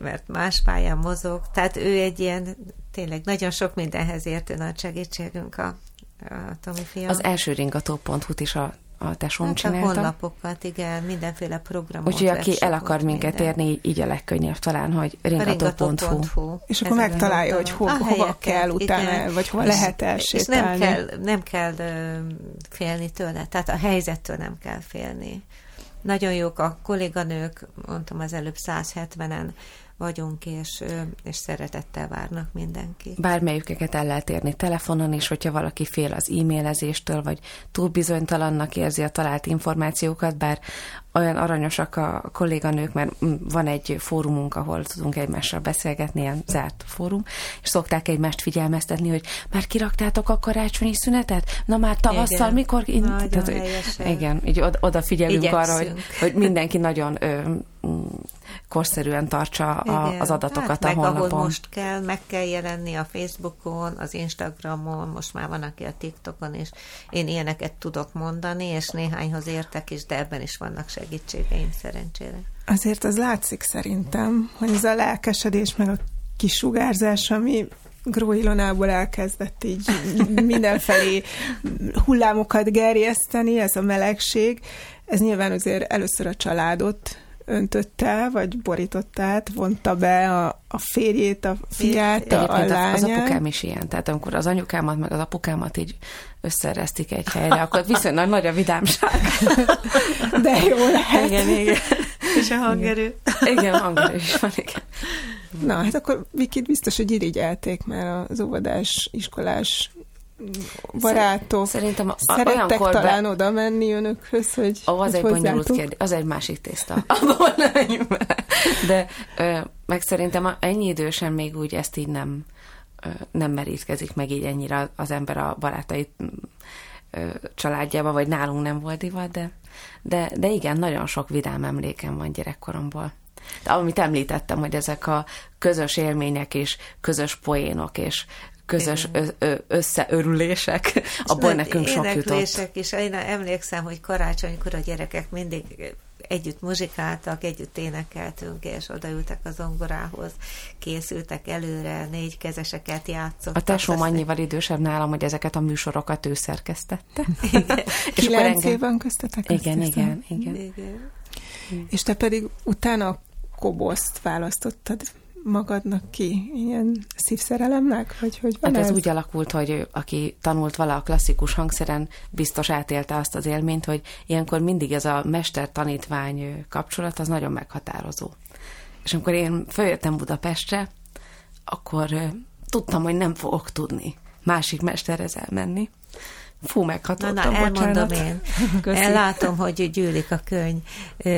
mert más pályán mozog. Tehát ő egy ilyen tényleg nagyon sok mindenhez értő nagy segítségünk a, a Tomi fiam. Az első ringató.hu-t is a a tesóm hát csinálta. A honlapokat, igen, mindenféle programot. Úgyhogy aki el akar minket minden. érni, így a legkönnyebb talán, hogy ringató.hu. ringató és akkor megtalálja, hogy ho, hova helyeket, kell utána, igen. vagy hol és, lehet elsétálni. És nem kell, nem kell félni tőle, tehát a helyzettől nem kell félni. Nagyon jók a kolléganők, mondtam az előbb 170-en, vagyunk, és, és szeretettel várnak mindenki. Bármelyikeket el lehet érni telefonon is, hogyha valaki fél az e-mailezéstől, vagy túl bizonytalannak érzi a talált információkat, bár olyan aranyosak a kolléganők, mert van egy fórumunk, ahol tudunk egymással beszélgetni, ilyen zárt fórum, és szokták egymást figyelmeztetni, hogy már kiraktátok a karácsonyi szünetet? Na már tavasszal, igen. mikor? In- Tehát, igen, így oda, odafigyelünk Igyekszünk. arra, hogy, hogy mindenki nagyon ö, korszerűen tartsa a, az adatokat hát, a meg honlapon. ahol most kell, meg kell jelenni a Facebookon, az Instagramon, most már van, aki a TikTokon, és én ilyeneket tudok mondani, és néhányhoz értek is, de ebben is vannak segítségeim szerencsére. Azért az látszik szerintem, hogy ez a lelkesedés, meg a kisugárzás, ami Gróilonából elkezdett így mindenfelé hullámokat gerjeszteni, ez a melegség, ez nyilván azért először a családot öntötte, vagy borította át, vonta be a, a férjét, a fiát, a, a lányát. az apukám is ilyen, tehát amikor az anyukámat, meg az apukámat így összereztik egy helyre, akkor viszonylag nagy a vidámság. De jó lehet. Igen, igen. És a hangerő. Igen, igen hangerő is van, igen. Na, hát akkor Vikit biztos, hogy irigyelték már az óvodás, iskolás barátok Szerintem a, szerettek talán be... oda menni önökhöz, hogy Ó, az egy bonyolult kérdés, az egy másik tészta. De ö, meg szerintem ennyi idősen még úgy ezt így nem nem merítkezik meg így ennyire az ember a barátait családjába, vagy nálunk nem volt divat, de, de, de igen, nagyon sok vidám emlékem van gyerekkoromból. De amit említettem, hogy ezek a közös élmények és közös poénok és közös ö, ö, összeörülések, abból nekünk sok jutott. is. Én emlékszem, hogy karácsonykor a gyerekek mindig együtt muzsikáltak, együtt énekeltünk, és odaültek a zongorához, készültek előre, négy kezeseket játszottak. A tesóm annyival idősebb nálam, hogy ezeket a műsorokat ő szerkesztette. Igen. Kilenc éven köztetek? Igen, igen, igen, igen. És te pedig utána koboszt választottad magadnak ki ilyen szívszerelemnek? Vagy hogy van hát ez, ez úgy alakult, hogy aki tanult vala a klasszikus hangszeren, biztos átélte azt az élményt, hogy ilyenkor mindig ez a mester-tanítvány kapcsolat az nagyon meghatározó. És amikor én feljöttem Budapestre, akkor tudtam, hogy nem fogok tudni másik mesterhez elmenni. Fú, meghatottam, na, na, elmondom én. Köszi. Ellátom, hogy gyűlik a könyv.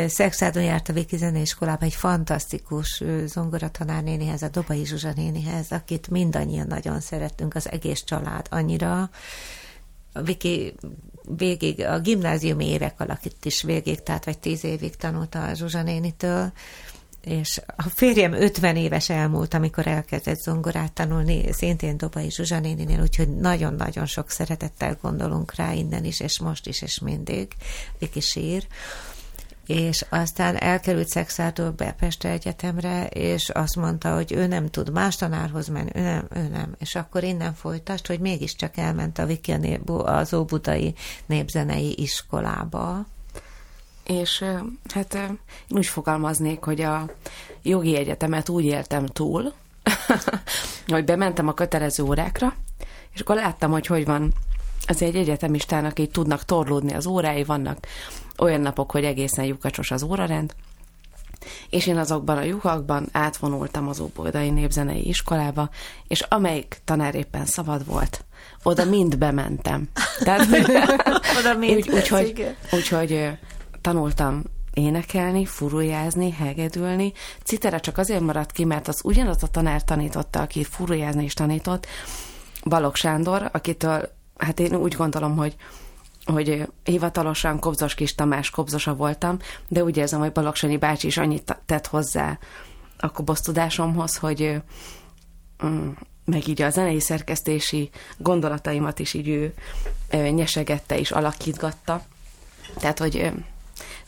Szexádon járt a Viki Zeneiskolába egy fantasztikus zongoratanárnénihez, a Dobai Zsuzsa nénihez, akit mindannyian nagyon szerettünk, az egész család annyira. A Viki végig, a gimnáziumi évek alatt is végig, tehát vagy tíz évig tanulta a Zsuzsa nénitől, és a férjem 50 éves elmúlt, amikor elkezdett zongorát tanulni, szintén Dobai Zsuzsa néninél, úgyhogy nagyon-nagyon sok szeretettel gondolunk rá innen is, és most is, és mindig. Viki sír. És aztán elkerült Szexárdól be Peste Egyetemre, és azt mondta, hogy ő nem tud más tanárhoz menni, ő nem, ő nem. És akkor innen folytast, hogy mégiscsak elment a Viki az Óbudai Népzenei Iskolába, és hát én úgy fogalmaznék, hogy a jogi egyetemet úgy éltem túl, hogy bementem a kötelező órákra, és akkor láttam, hogy hogy van az egy egyetemistának így tudnak torlódni az órái, vannak olyan napok, hogy egészen lyukacsos az órarend, és én azokban a lyukakban átvonultam az Óboldai Népzenei Iskolába, és amelyik tanár éppen szabad volt, oda mind bementem. Tehát, oda mind úgy, úgyhogy, úgyhogy tanultam énekelni, furujázni, hegedülni. Citere csak azért maradt ki, mert az ugyanaz a tanár tanította, aki furujázni is tanított, Balog Sándor, akitől, hát én úgy gondolom, hogy hogy hivatalosan Kobzos Kis Tamás Kobzosa voltam, de úgy érzem, hogy Balog bácsi is annyit tett hozzá a kobosz tudásomhoz, hogy mm, meg így a zenei szerkesztési gondolataimat is így ő nyesegette és alakítgatta. Tehát, hogy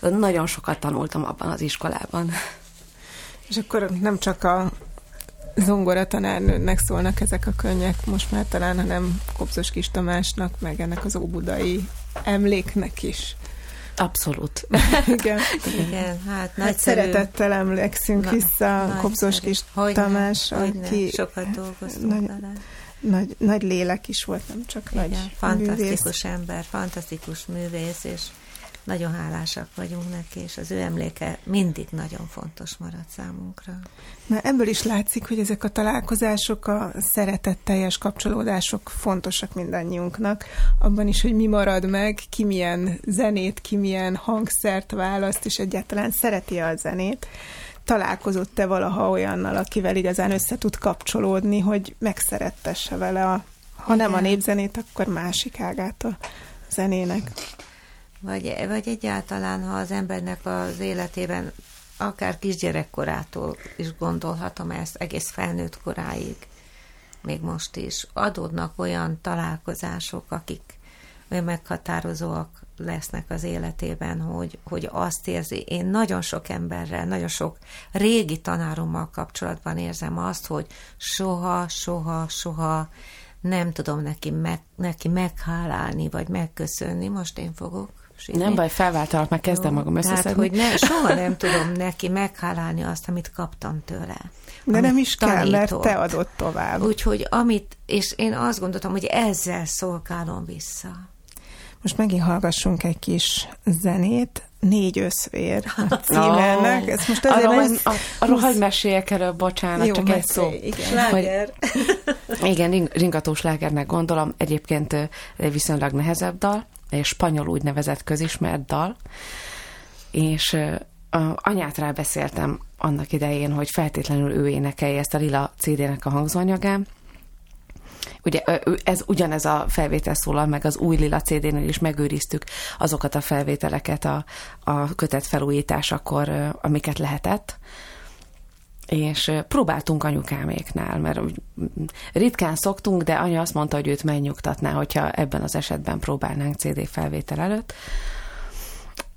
nagyon sokat tanultam abban az iskolában. És akkor nem csak a zongora tanárnőnek szólnak ezek a könnyek most már talán, hanem Kopszos Kis Tamásnak, meg ennek az óbudai emléknek is. Abszolút. Igen. Igen, hát, hát szeretettel emlékszünk Na, vissza Kopszos Kis hogy Tamás, ne, aki sokat dolgoztunk nagy. Nagy, nagy lélek is volt, nem csak Igen, nagy fantasztikus művész. ember, fantasztikus művész, és nagyon hálásak vagyunk neki, és az ő emléke mindig nagyon fontos marad számunkra. Na, ebből is látszik, hogy ezek a találkozások, a szeretetteljes kapcsolódások fontosak mindannyiunknak. Abban is, hogy mi marad meg, ki milyen zenét, ki milyen hangszert választ, és egyáltalán szereti a zenét. Találkozott-e valaha olyannal, akivel igazán össze tud kapcsolódni, hogy megszerettesse vele a, ha nem a népzenét, akkor másik ágát a zenének? Vagy, vagy egyáltalán, ha az embernek az életében akár kisgyerekkorától is gondolhatom ezt, egész felnőtt koráig, még most is, adódnak olyan találkozások, akik olyan meghatározóak lesznek az életében, hogy, hogy azt érzi. Én nagyon sok emberrel, nagyon sok régi tanárommal kapcsolatban érzem azt, hogy soha, soha, soha nem tudom neki, meg, neki meghálálni, vagy megköszönni. Most én fogok Sírni. Nem baj, felváltalak, meg kezdem magam összeszedni. Tehát, hogy ne, soha nem tudom neki meghálálni azt, amit kaptam tőle. De nem is tanított. kell, mert te adott tovább. Úgyhogy amit, és én azt gondoltam, hogy ezzel szolgálom vissza. Most megint hallgassunk egy kis zenét, Négy összvér a címennek. Oh. most azért arról, ez... arról hagyj meséljek erről, bocsánat, Jó, csak egy szó. Igen. Hogy, igen, ringatós lágernek gondolom, egyébként viszonylag nehezebb dal, egy spanyol úgynevezett közismert dal, és anyát rá beszéltem annak idején, hogy feltétlenül ő énekelje ezt a lila CD-nek a hangzóanyagán, ugye ez ugyanez a felvétel szólal meg az új Lila CD-nél is megőriztük azokat a felvételeket a, a kötet felújításakor, amiket lehetett és próbáltunk anyukáméknál, mert ritkán szoktunk, de anya azt mondta, hogy őt megnyugtatná, hogyha ebben az esetben próbálnánk CD felvétel előtt.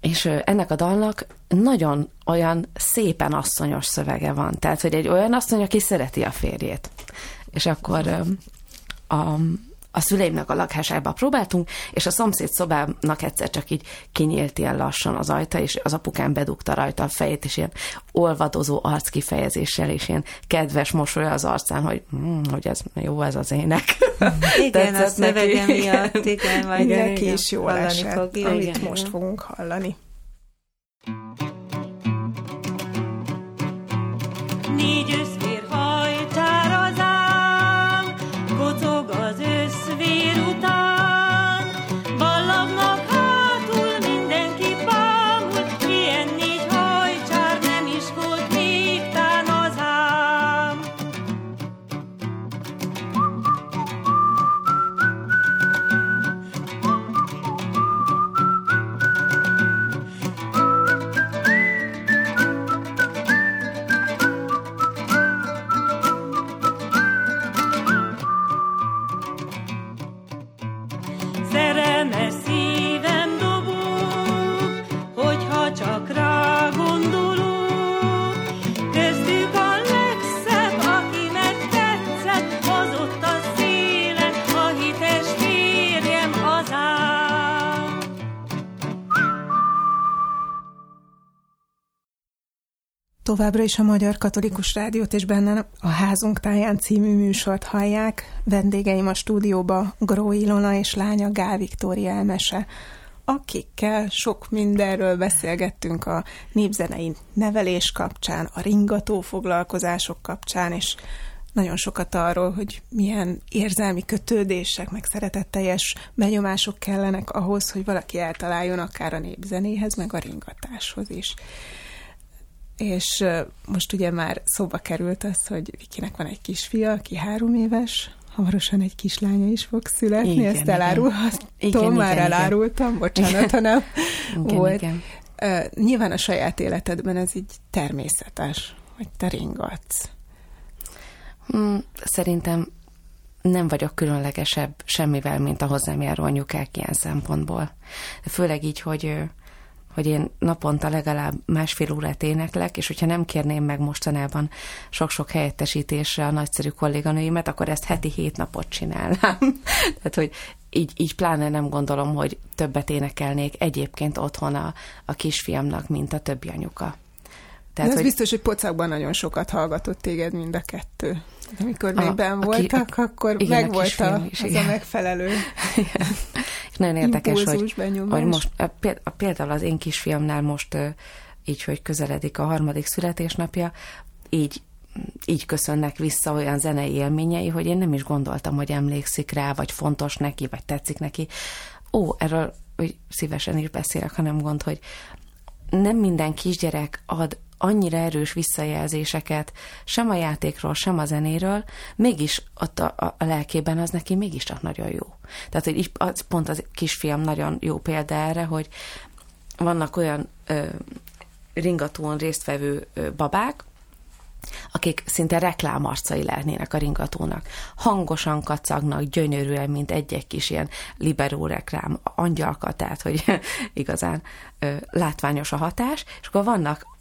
És ennek a dalnak nagyon olyan szépen asszonyos szövege van. Tehát, hogy egy olyan asszony, aki szereti a férjét. És akkor a, a szüleimnek a lakásába próbáltunk, és a szomszéd szobának egyszer csak így kinyílt ilyen lassan az ajta, és az apukám bedugta rajta a fejét, és ilyen olvadozó arckifejezéssel, és ilyen kedves mosoly az arcán, hogy, mm, hogy ez jó ez az ének. Igen, a szövege miatt, igen, majd igen, neki is jól esett, fog, amit igen, most igen. fogunk hallani. Négy összvér hajtár Továbbra is a Magyar Katolikus Rádiót és benne a Házunk táján című műsort hallják. Vendégeim a stúdióba Gró Ilona és lánya Gál Viktória Elmese, akikkel sok mindenről beszélgettünk a népzenei nevelés kapcsán, a ringató foglalkozások kapcsán, és nagyon sokat arról, hogy milyen érzelmi kötődések, meg szeretetteljes benyomások kellenek ahhoz, hogy valaki eltaláljon akár a népzenéhez, meg a ringatáshoz is és most ugye már szóba került az, hogy Vikinek van egy kisfia, aki három éves, hamarosan egy kislánya is fog születni, igen, ezt elárulhatom, igen, már igen, elárultam, bocsánat, ha nem igen, volt. Igen. Uh, nyilván a saját életedben ez így természetes, hogy te ringatsz. Hmm, szerintem nem vagyok különlegesebb semmivel, mint a hozzám járó anyukák ilyen szempontból. De főleg így, hogy hogy én naponta legalább másfél órát éneklek, és hogyha nem kérném meg mostanában sok-sok helyettesítésre a nagyszerű kolléganőimet, akkor ezt heti hét napot csinálnám. Tehát, hogy így, így pláne nem gondolom, hogy többet énekelnék egyébként otthon a, a kisfiamnak, mint a többi anyuka. Tehát, ez hogy... biztos, hogy pocakban nagyon sokat hallgatott téged mind a kettő. Amikor még ben voltak, akkor igen, meg volt a, is, az igen. a megfelelő igen. És nagyon érdekes, hogy, hogy most például az én kisfiamnál most így, hogy közeledik a harmadik születésnapja, így így köszönnek vissza olyan zenei élményei, hogy én nem is gondoltam, hogy emlékszik rá, vagy fontos neki, vagy tetszik neki. Ó, erről hogy szívesen is beszélek, ha nem gond, hogy nem minden kisgyerek ad annyira erős visszajelzéseket sem a játékról, sem a zenéről, mégis ott a, a, a lelkében az neki mégis csak nagyon jó. Tehát, hogy az, pont az kisfiam nagyon jó példa erre, hogy vannak olyan ö, ringatón résztvevő ö, babák, akik szinte reklámarcai lehetnének a ringatónak. Hangosan kacagnak, gyönyörűen, mint egy-egy kis ilyen liberó reklám, angyalka, tehát, hogy igazán ö, látványos a hatás, és akkor vannak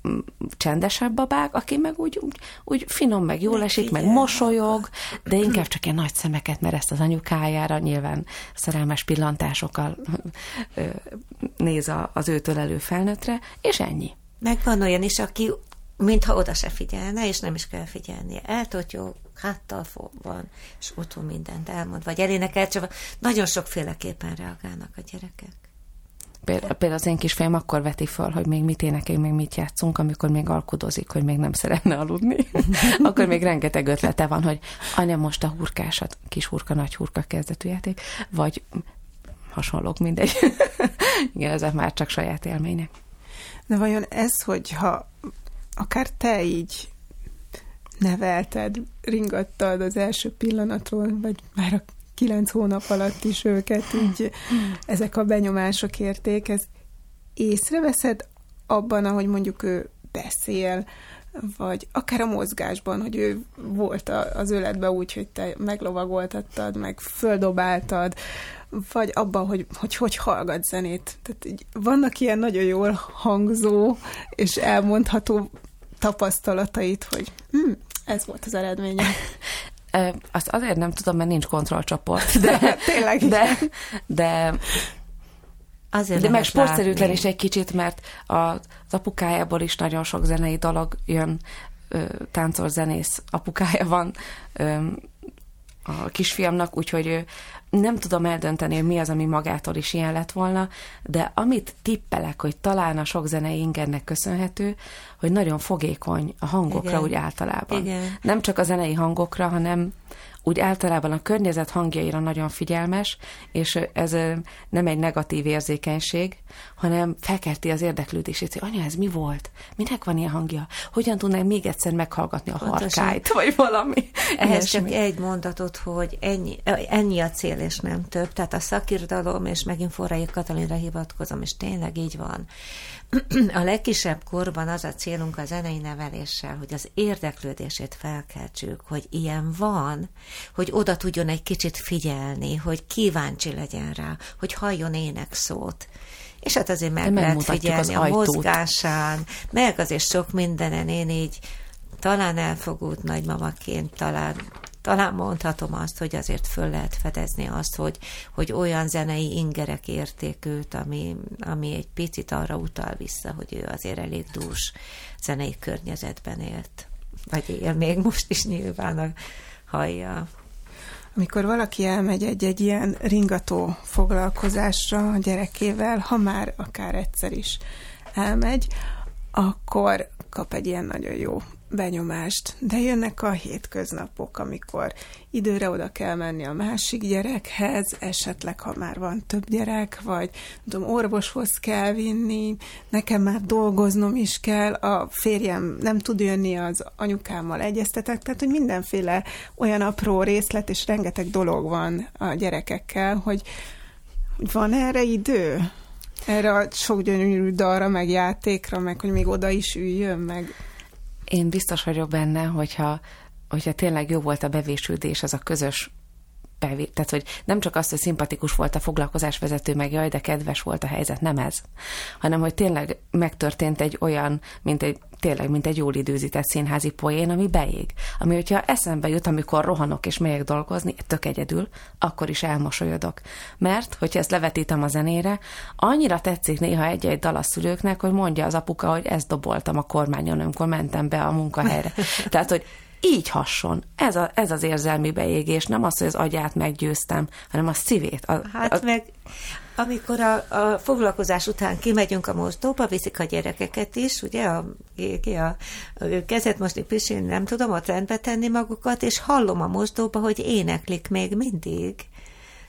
csendesebb babák, aki meg úgy, úgy, úgy finom, meg jól esik, meg mosolyog, de inkább csak ilyen nagy szemeket mereszt az anyukájára, nyilván szerelmes pillantásokkal néz az őtől elő felnőttre, és ennyi. Meg van olyan is, aki mintha oda se figyelne, és nem is kell figyelnie. Eltotyó, háttal van, és otthon mindent elmond, vagy elénekel, csak nagyon sokféleképpen reagálnak a gyerekek. Például, az én kisfiam akkor veti föl, hogy még mit énekel, még mit játszunk, amikor még alkudozik, hogy még nem szeretne aludni. akkor még rengeteg ötlete van, hogy anya most a hurkásat, kis hurka, nagy hurka kezdetű játék, vagy hasonlók, mindegy. Igen, ezek már csak saját élmények. De vajon ez, hogyha akár te így nevelted, ringattad az első pillanatról, vagy már a kilenc hónap alatt is őket, így ezek a benyomások érték, ezt észreveszed abban, ahogy mondjuk ő beszél, vagy akár a mozgásban, hogy ő volt az öletbe úgy, hogy te meglovagoltattad, meg földobáltad, vagy abban, hogy hogy, hogy hallgat zenét. Tehát így, vannak ilyen nagyon jól hangzó és elmondható tapasztalatait, hogy hm, ez volt az eredménye. Azt azért nem tudom, mert nincs kontrollcsoport. De, Tényleg. De, de Azért de meg sportszerűtlen is egy kicsit, mert a, az apukájából is nagyon sok zenei dolog jön, ö, táncos zenész apukája van ö, a kisfiamnak, úgyhogy nem tudom eldönteni, hogy mi az, ami magától is ilyen lett volna, de amit tippelek, hogy talán a sok zenei ingernek köszönhető, hogy nagyon fogékony a hangokra Igen. úgy általában. Igen. Nem csak a zenei hangokra, hanem úgy általában a környezet hangjaira nagyon figyelmes, és ez nem egy negatív érzékenység, hanem felkelti az érdeklődését, hogy anya, ez mi volt? Minek van ilyen hangja? Hogyan tudnánk még egyszer meghallgatni a Pontosan. harkályt, vagy valami? Ehhez csak egy mondatot, hogy ennyi, ennyi a cél, és nem több. Tehát a szakirodalom, és megint Forrai Katalinra hivatkozom, és tényleg így van. A legkisebb korban az a célunk a zenei neveléssel, hogy az érdeklődését felkeltsük, hogy ilyen van, hogy oda tudjon egy kicsit figyelni, hogy kíváncsi legyen rá, hogy halljon énekszót. És hát azért meg lehet figyelni a mozgásán, meg azért sok mindenen én így talán elfogult nagymamaként, talán, talán mondhatom azt, hogy azért föl lehet fedezni azt, hogy, hogy olyan zenei ingerek érték őt, ami, ami egy picit arra utal vissza, hogy ő azért elég dús zenei környezetben élt. Vagy él még most is nyilván a hallja. Amikor valaki elmegy egy-egy ilyen ringató foglalkozásra a gyerekével, ha már akár egyszer is elmegy, akkor kap egy ilyen nagyon jó benyomást. De jönnek a hétköznapok, amikor időre oda kell menni a másik gyerekhez, esetleg ha már van több gyerek, vagy tudom, orvoshoz kell vinni, nekem már dolgoznom is kell, a férjem nem tud jönni, az anyukámmal egyeztetek, tehát hogy mindenféle olyan apró részlet, és rengeteg dolog van a gyerekekkel, hogy van erre idő? Erre a sok gyönyörű dalra, meg játékra, meg hogy még oda is üljön, meg Én biztos vagyok benne, hogyha, hogyha tényleg jó volt a bevésődés, az a közös bevé... Tehát, hogy nem csak azt, hogy szimpatikus volt a foglalkozásvezető, meg jaj, de kedves volt a helyzet, nem ez, hanem hogy tényleg megtörtént egy olyan, mint egy tényleg, mint egy jól időzített színházi poén, ami beég. Ami, hogyha eszembe jut, amikor rohanok és megyek dolgozni, tök egyedül, akkor is elmosolyodok. Mert, hogyha ezt levetítem a zenére, annyira tetszik néha egy-egy dal a szülőknek, hogy mondja az apuka, hogy ezt doboltam a kormányon, amikor mentem be a munkahelyre. Tehát, hogy így hasson. Ez, a, ez az érzelmi beégés, nem az, hogy az agyát meggyőztem, hanem a szívét. A, Hát a, meg amikor a, a foglalkozás után kimegyünk a mosdóba, viszik a gyerekeket is, ugye, a, ki a, a kezet mosni, pisilni, nem tudom, ott rendbe tenni magukat, és hallom a mosdóba, hogy éneklik még mindig.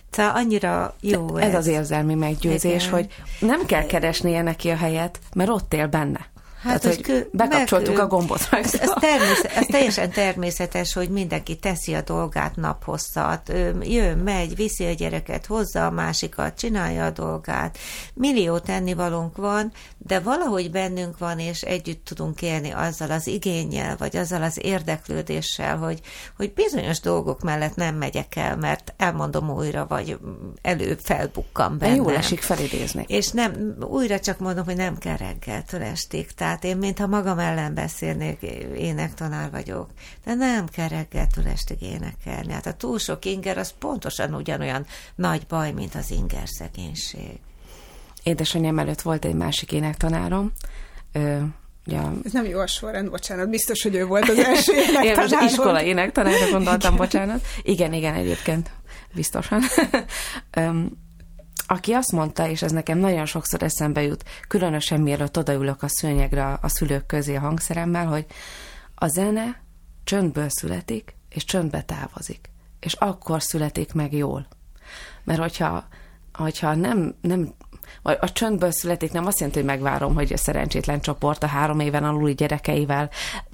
Tehát annyira jó ez. ez az érzelmi meggyőzés, Igen. hogy nem kell keresnie neki a helyet, mert ott él benne. Hát, Tehát, hogy kö- bekapcsoltuk meg- a gombot. Ez, ez, természet, ez teljesen természetes, hogy mindenki teszi a dolgát naphosszat, jön, megy, viszi a gyereket, hozza a másikat, csinálja a dolgát. Millió tennivalónk van, de valahogy bennünk van, és együtt tudunk élni azzal az igényel, vagy azzal az érdeklődéssel, hogy, hogy bizonyos dolgok mellett nem megyek el, mert elmondom újra, vagy elő felbukkan bennem. jól esik felidézni. És nem, újra csak mondom, hogy nem kell reggeltől estig. Tehát én, mintha magam ellen beszélnék, énektanár vagyok. De nem kell reggeltől estig énekelni. Hát a túl sok inger, az pontosan ugyanolyan nagy baj, mint az inger szegénység. Édesanyám előtt volt egy másik énektanárom, ö, ugye a ez nem jó a sorrend, bocsánat, biztos, hogy ő volt az első Én most énektanárod. iskola énektanára gondoltam, bocsánat. Igen, igen, egyébként biztosan. aki azt mondta, és ez nekem nagyon sokszor eszembe jut, különösen mielőtt odaülök a szőnyegre a szülők közé a hangszeremmel, hogy a zene csöndből születik, és csöndbe távozik. És akkor születik meg jól. Mert hogyha, hogyha nem, nem vagy a csöndből születik, nem azt jelenti, hogy megvárom, hogy a szerencsétlen csoport a három éven aluli gyerekeivel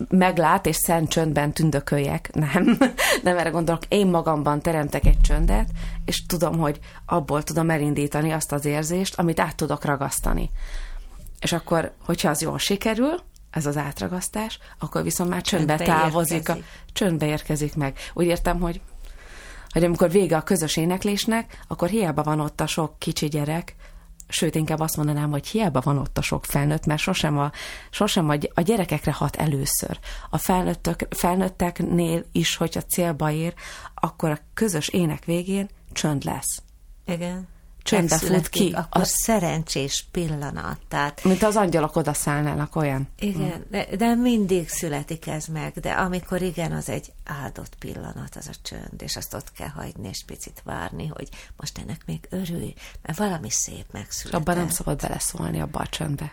meglát, és szent csöndben tündököljek. Nem, nem erre gondolok. Én magamban teremtek egy csöndet, és tudom, hogy abból tudom elindítani azt az érzést, amit át tudok ragasztani. És akkor, hogyha az jól sikerül, ez az átragasztás, akkor viszont már csöndbe, csöndbe távozik, érkezik. a, csöndbe érkezik meg. Úgy értem, hogy hogy amikor vége a közös éneklésnek, akkor hiába van ott a sok kicsi gyerek, sőt, inkább azt mondanám, hogy hiába van ott a sok felnőtt, mert sosem a, sosem a, a gyerekekre hat először. A felnőttök, felnőtteknél is, hogyha célba ér, akkor a közös ének végén csönd lesz. Igen csöndbe fut ki. Akkor a szerencsés pillanat. Tehát, Mint az angyalok odaszállnának olyan. Igen, mm. de, de mindig születik ez meg, de amikor igen, az egy áldott pillanat, az a csönd, és azt ott kell hagyni, és picit várni, hogy most ennek még örülj, mert valami szép megszületett. Abban nem szabad beleszólni abba a csöndbe.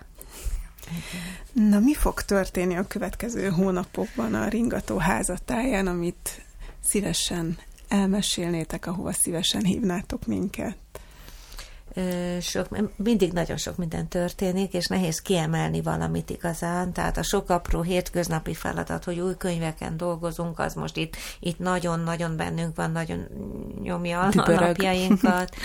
Na, mi fog történni a következő hónapokban a ringató házatáján, amit szívesen elmesélnétek, ahova szívesen hívnátok minket? Sok, mindig nagyon sok minden történik, és nehéz kiemelni valamit igazán, tehát a sok apró hétköznapi feladat, hogy új könyveken dolgozunk, az most itt, itt nagyon-nagyon bennünk van, nagyon nyomja Dübörög. a napjainkat.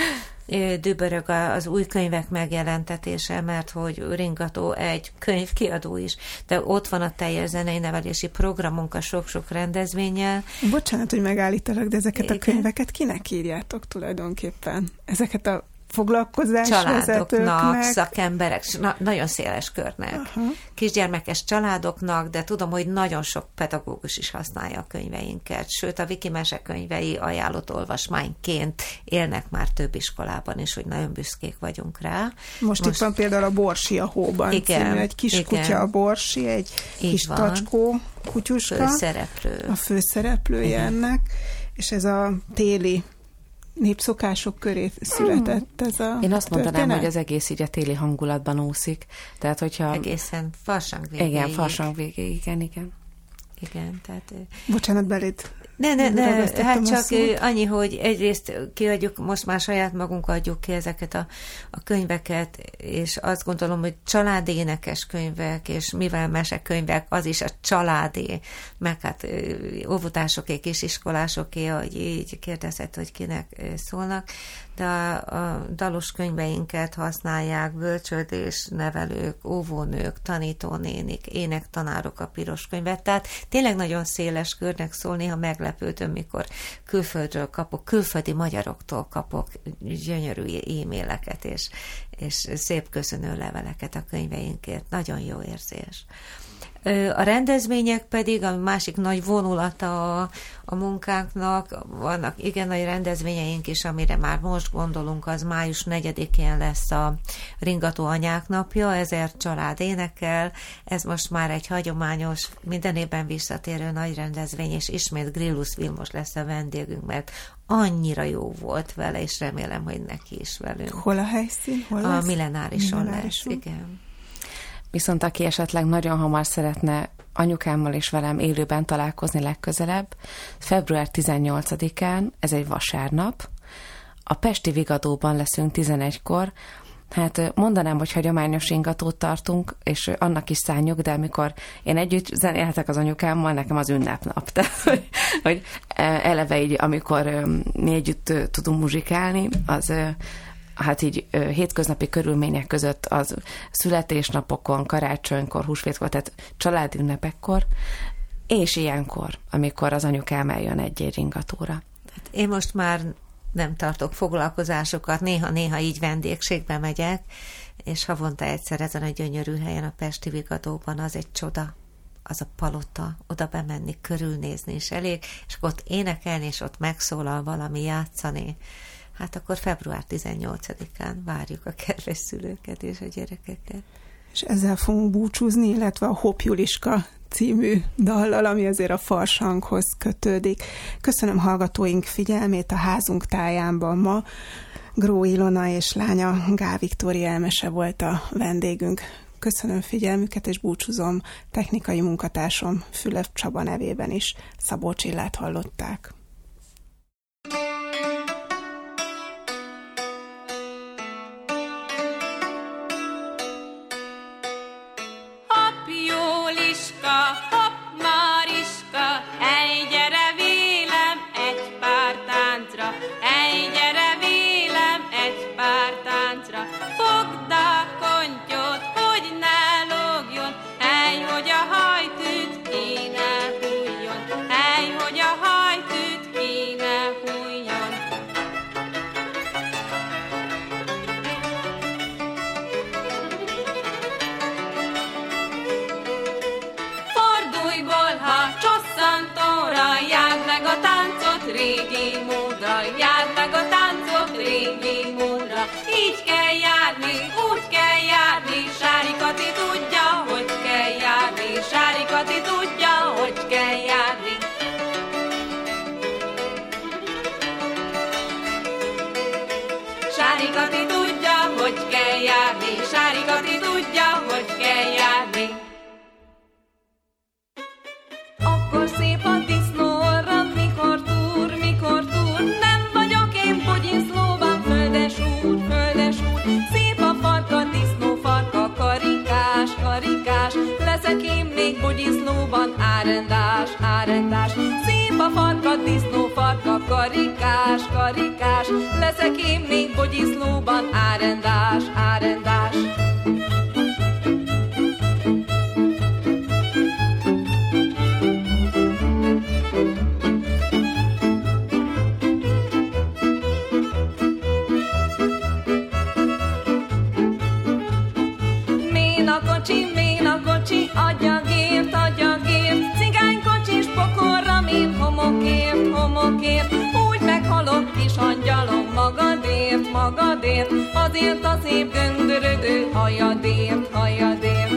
Dübörög az új könyvek megjelentetése, mert hogy Ringató egy könyvkiadó is, de ott van a teljes zenei nevelési programunk a sok-sok rendezvényel. Bocsánat, hogy megállítalak, de ezeket Igen. a könyveket kinek írjátok tulajdonképpen? Ezeket a foglalkozás Családoknak, szakemberek, na, nagyon széles körnek. Aha. Kisgyermekes családoknak, de tudom, hogy nagyon sok pedagógus is használja a könyveinket, sőt a Viki mesekönyvei ajánlott olvasmányként élnek már több iskolában is, hogy nagyon büszkék vagyunk rá. Most, Most itt van például a Borsi a hóban igen, című, egy kis igen. kutya a Borsi, egy Így kis van. tacskó kutyuska. Főszereplő. A főszereplője igen. ennek, és ez a téli népszokások köré született ez a Én azt mondanám, történet? hogy az egész így a téli hangulatban úszik. Tehát, hogyha... Egészen farsang végéig. Igen, farsang végéig, igen, igen. Igen, tehát... Bocsánat, belét ne, ne, ne, hát csak annyi, hogy egyrészt kiadjuk, most már saját magunk adjuk ki ezeket a, a könyveket, és azt gondolom, hogy családi énekes könyvek, és mivel mesekönyvek, az is a családi, meg hát óvodásoké, kisiskolásoké, hogy így kérdezett, hogy kinek szólnak, de a, dalos könyveinket használják bölcsődés nevelők, óvónők, tanítónénik, énektanárok a piros könyvet, tehát tényleg nagyon széles körnek szól, néha meglepődöm, mikor külföldről kapok, külföldi magyaroktól kapok gyönyörű e-maileket és, és szép köszönő leveleket a könyveinkért. Nagyon jó érzés. A rendezvények pedig, a másik nagy vonulata a, a munkánknak, vannak igen nagy rendezvényeink is, amire már most gondolunk, az május 4-én lesz a Ringató Anyák Napja, ezért család énekel, ez most már egy hagyományos, minden évben visszatérő nagy rendezvény, és ismét Grillus Vilmos lesz a vendégünk, mert annyira jó volt vele, és remélem, hogy neki is velünk. Hol a helyszín? Hol a millenárison lesz, igen. Viszont aki esetleg nagyon hamar szeretne anyukámmal és velem élőben találkozni legközelebb, február 18-án, ez egy vasárnap, a Pesti Vigadóban leszünk 11-kor, Hát mondanám, hogy hagyományos ingatót tartunk, és annak is szálljuk, de amikor én együtt zenélhetek az anyukámmal, nekem az ünnepnap. Tehát, hogy, hogy eleve így, amikor mi együtt tudunk muzsikálni, az hát így hétköznapi körülmények között az születésnapokon, karácsonykor, húsvétkor, tehát családi ünnepekkor, és ilyenkor, amikor az anyukám eljön egy-egy ringatóra. Hát én most már nem tartok foglalkozásokat, néha-néha így vendégségbe megyek, és havonta egyszer ezen a gyönyörű helyen a Pesti Vigadóban az egy csoda, az a palota, oda bemenni, körülnézni is elég, és ott énekelni, és ott megszólal valami játszani hát akkor február 18-án várjuk a kedves szülőket és a gyerekeket. És ezzel fogunk búcsúzni, illetve a Hopp Juliska című dallal, ami azért a farsanghoz kötődik. Köszönöm hallgatóink figyelmét a házunk tájánban ma. Gró Ilona és lánya Gál Viktória Elmese volt a vendégünk. Köszönöm figyelmüket, és búcsúzom technikai munkatársam Fülev Csaba nevében is. Szabó Csillát hallották. régi jár meg a táncok régi módra. Így kell járni, úgy kell járni, Sári Kati tudja, hogy kell járni, Sári Kati tudja, farka, disznó farka, karikás, karikás, leszek én még fogyiszlóban, árendás, árendás. Har jag det, har jag det?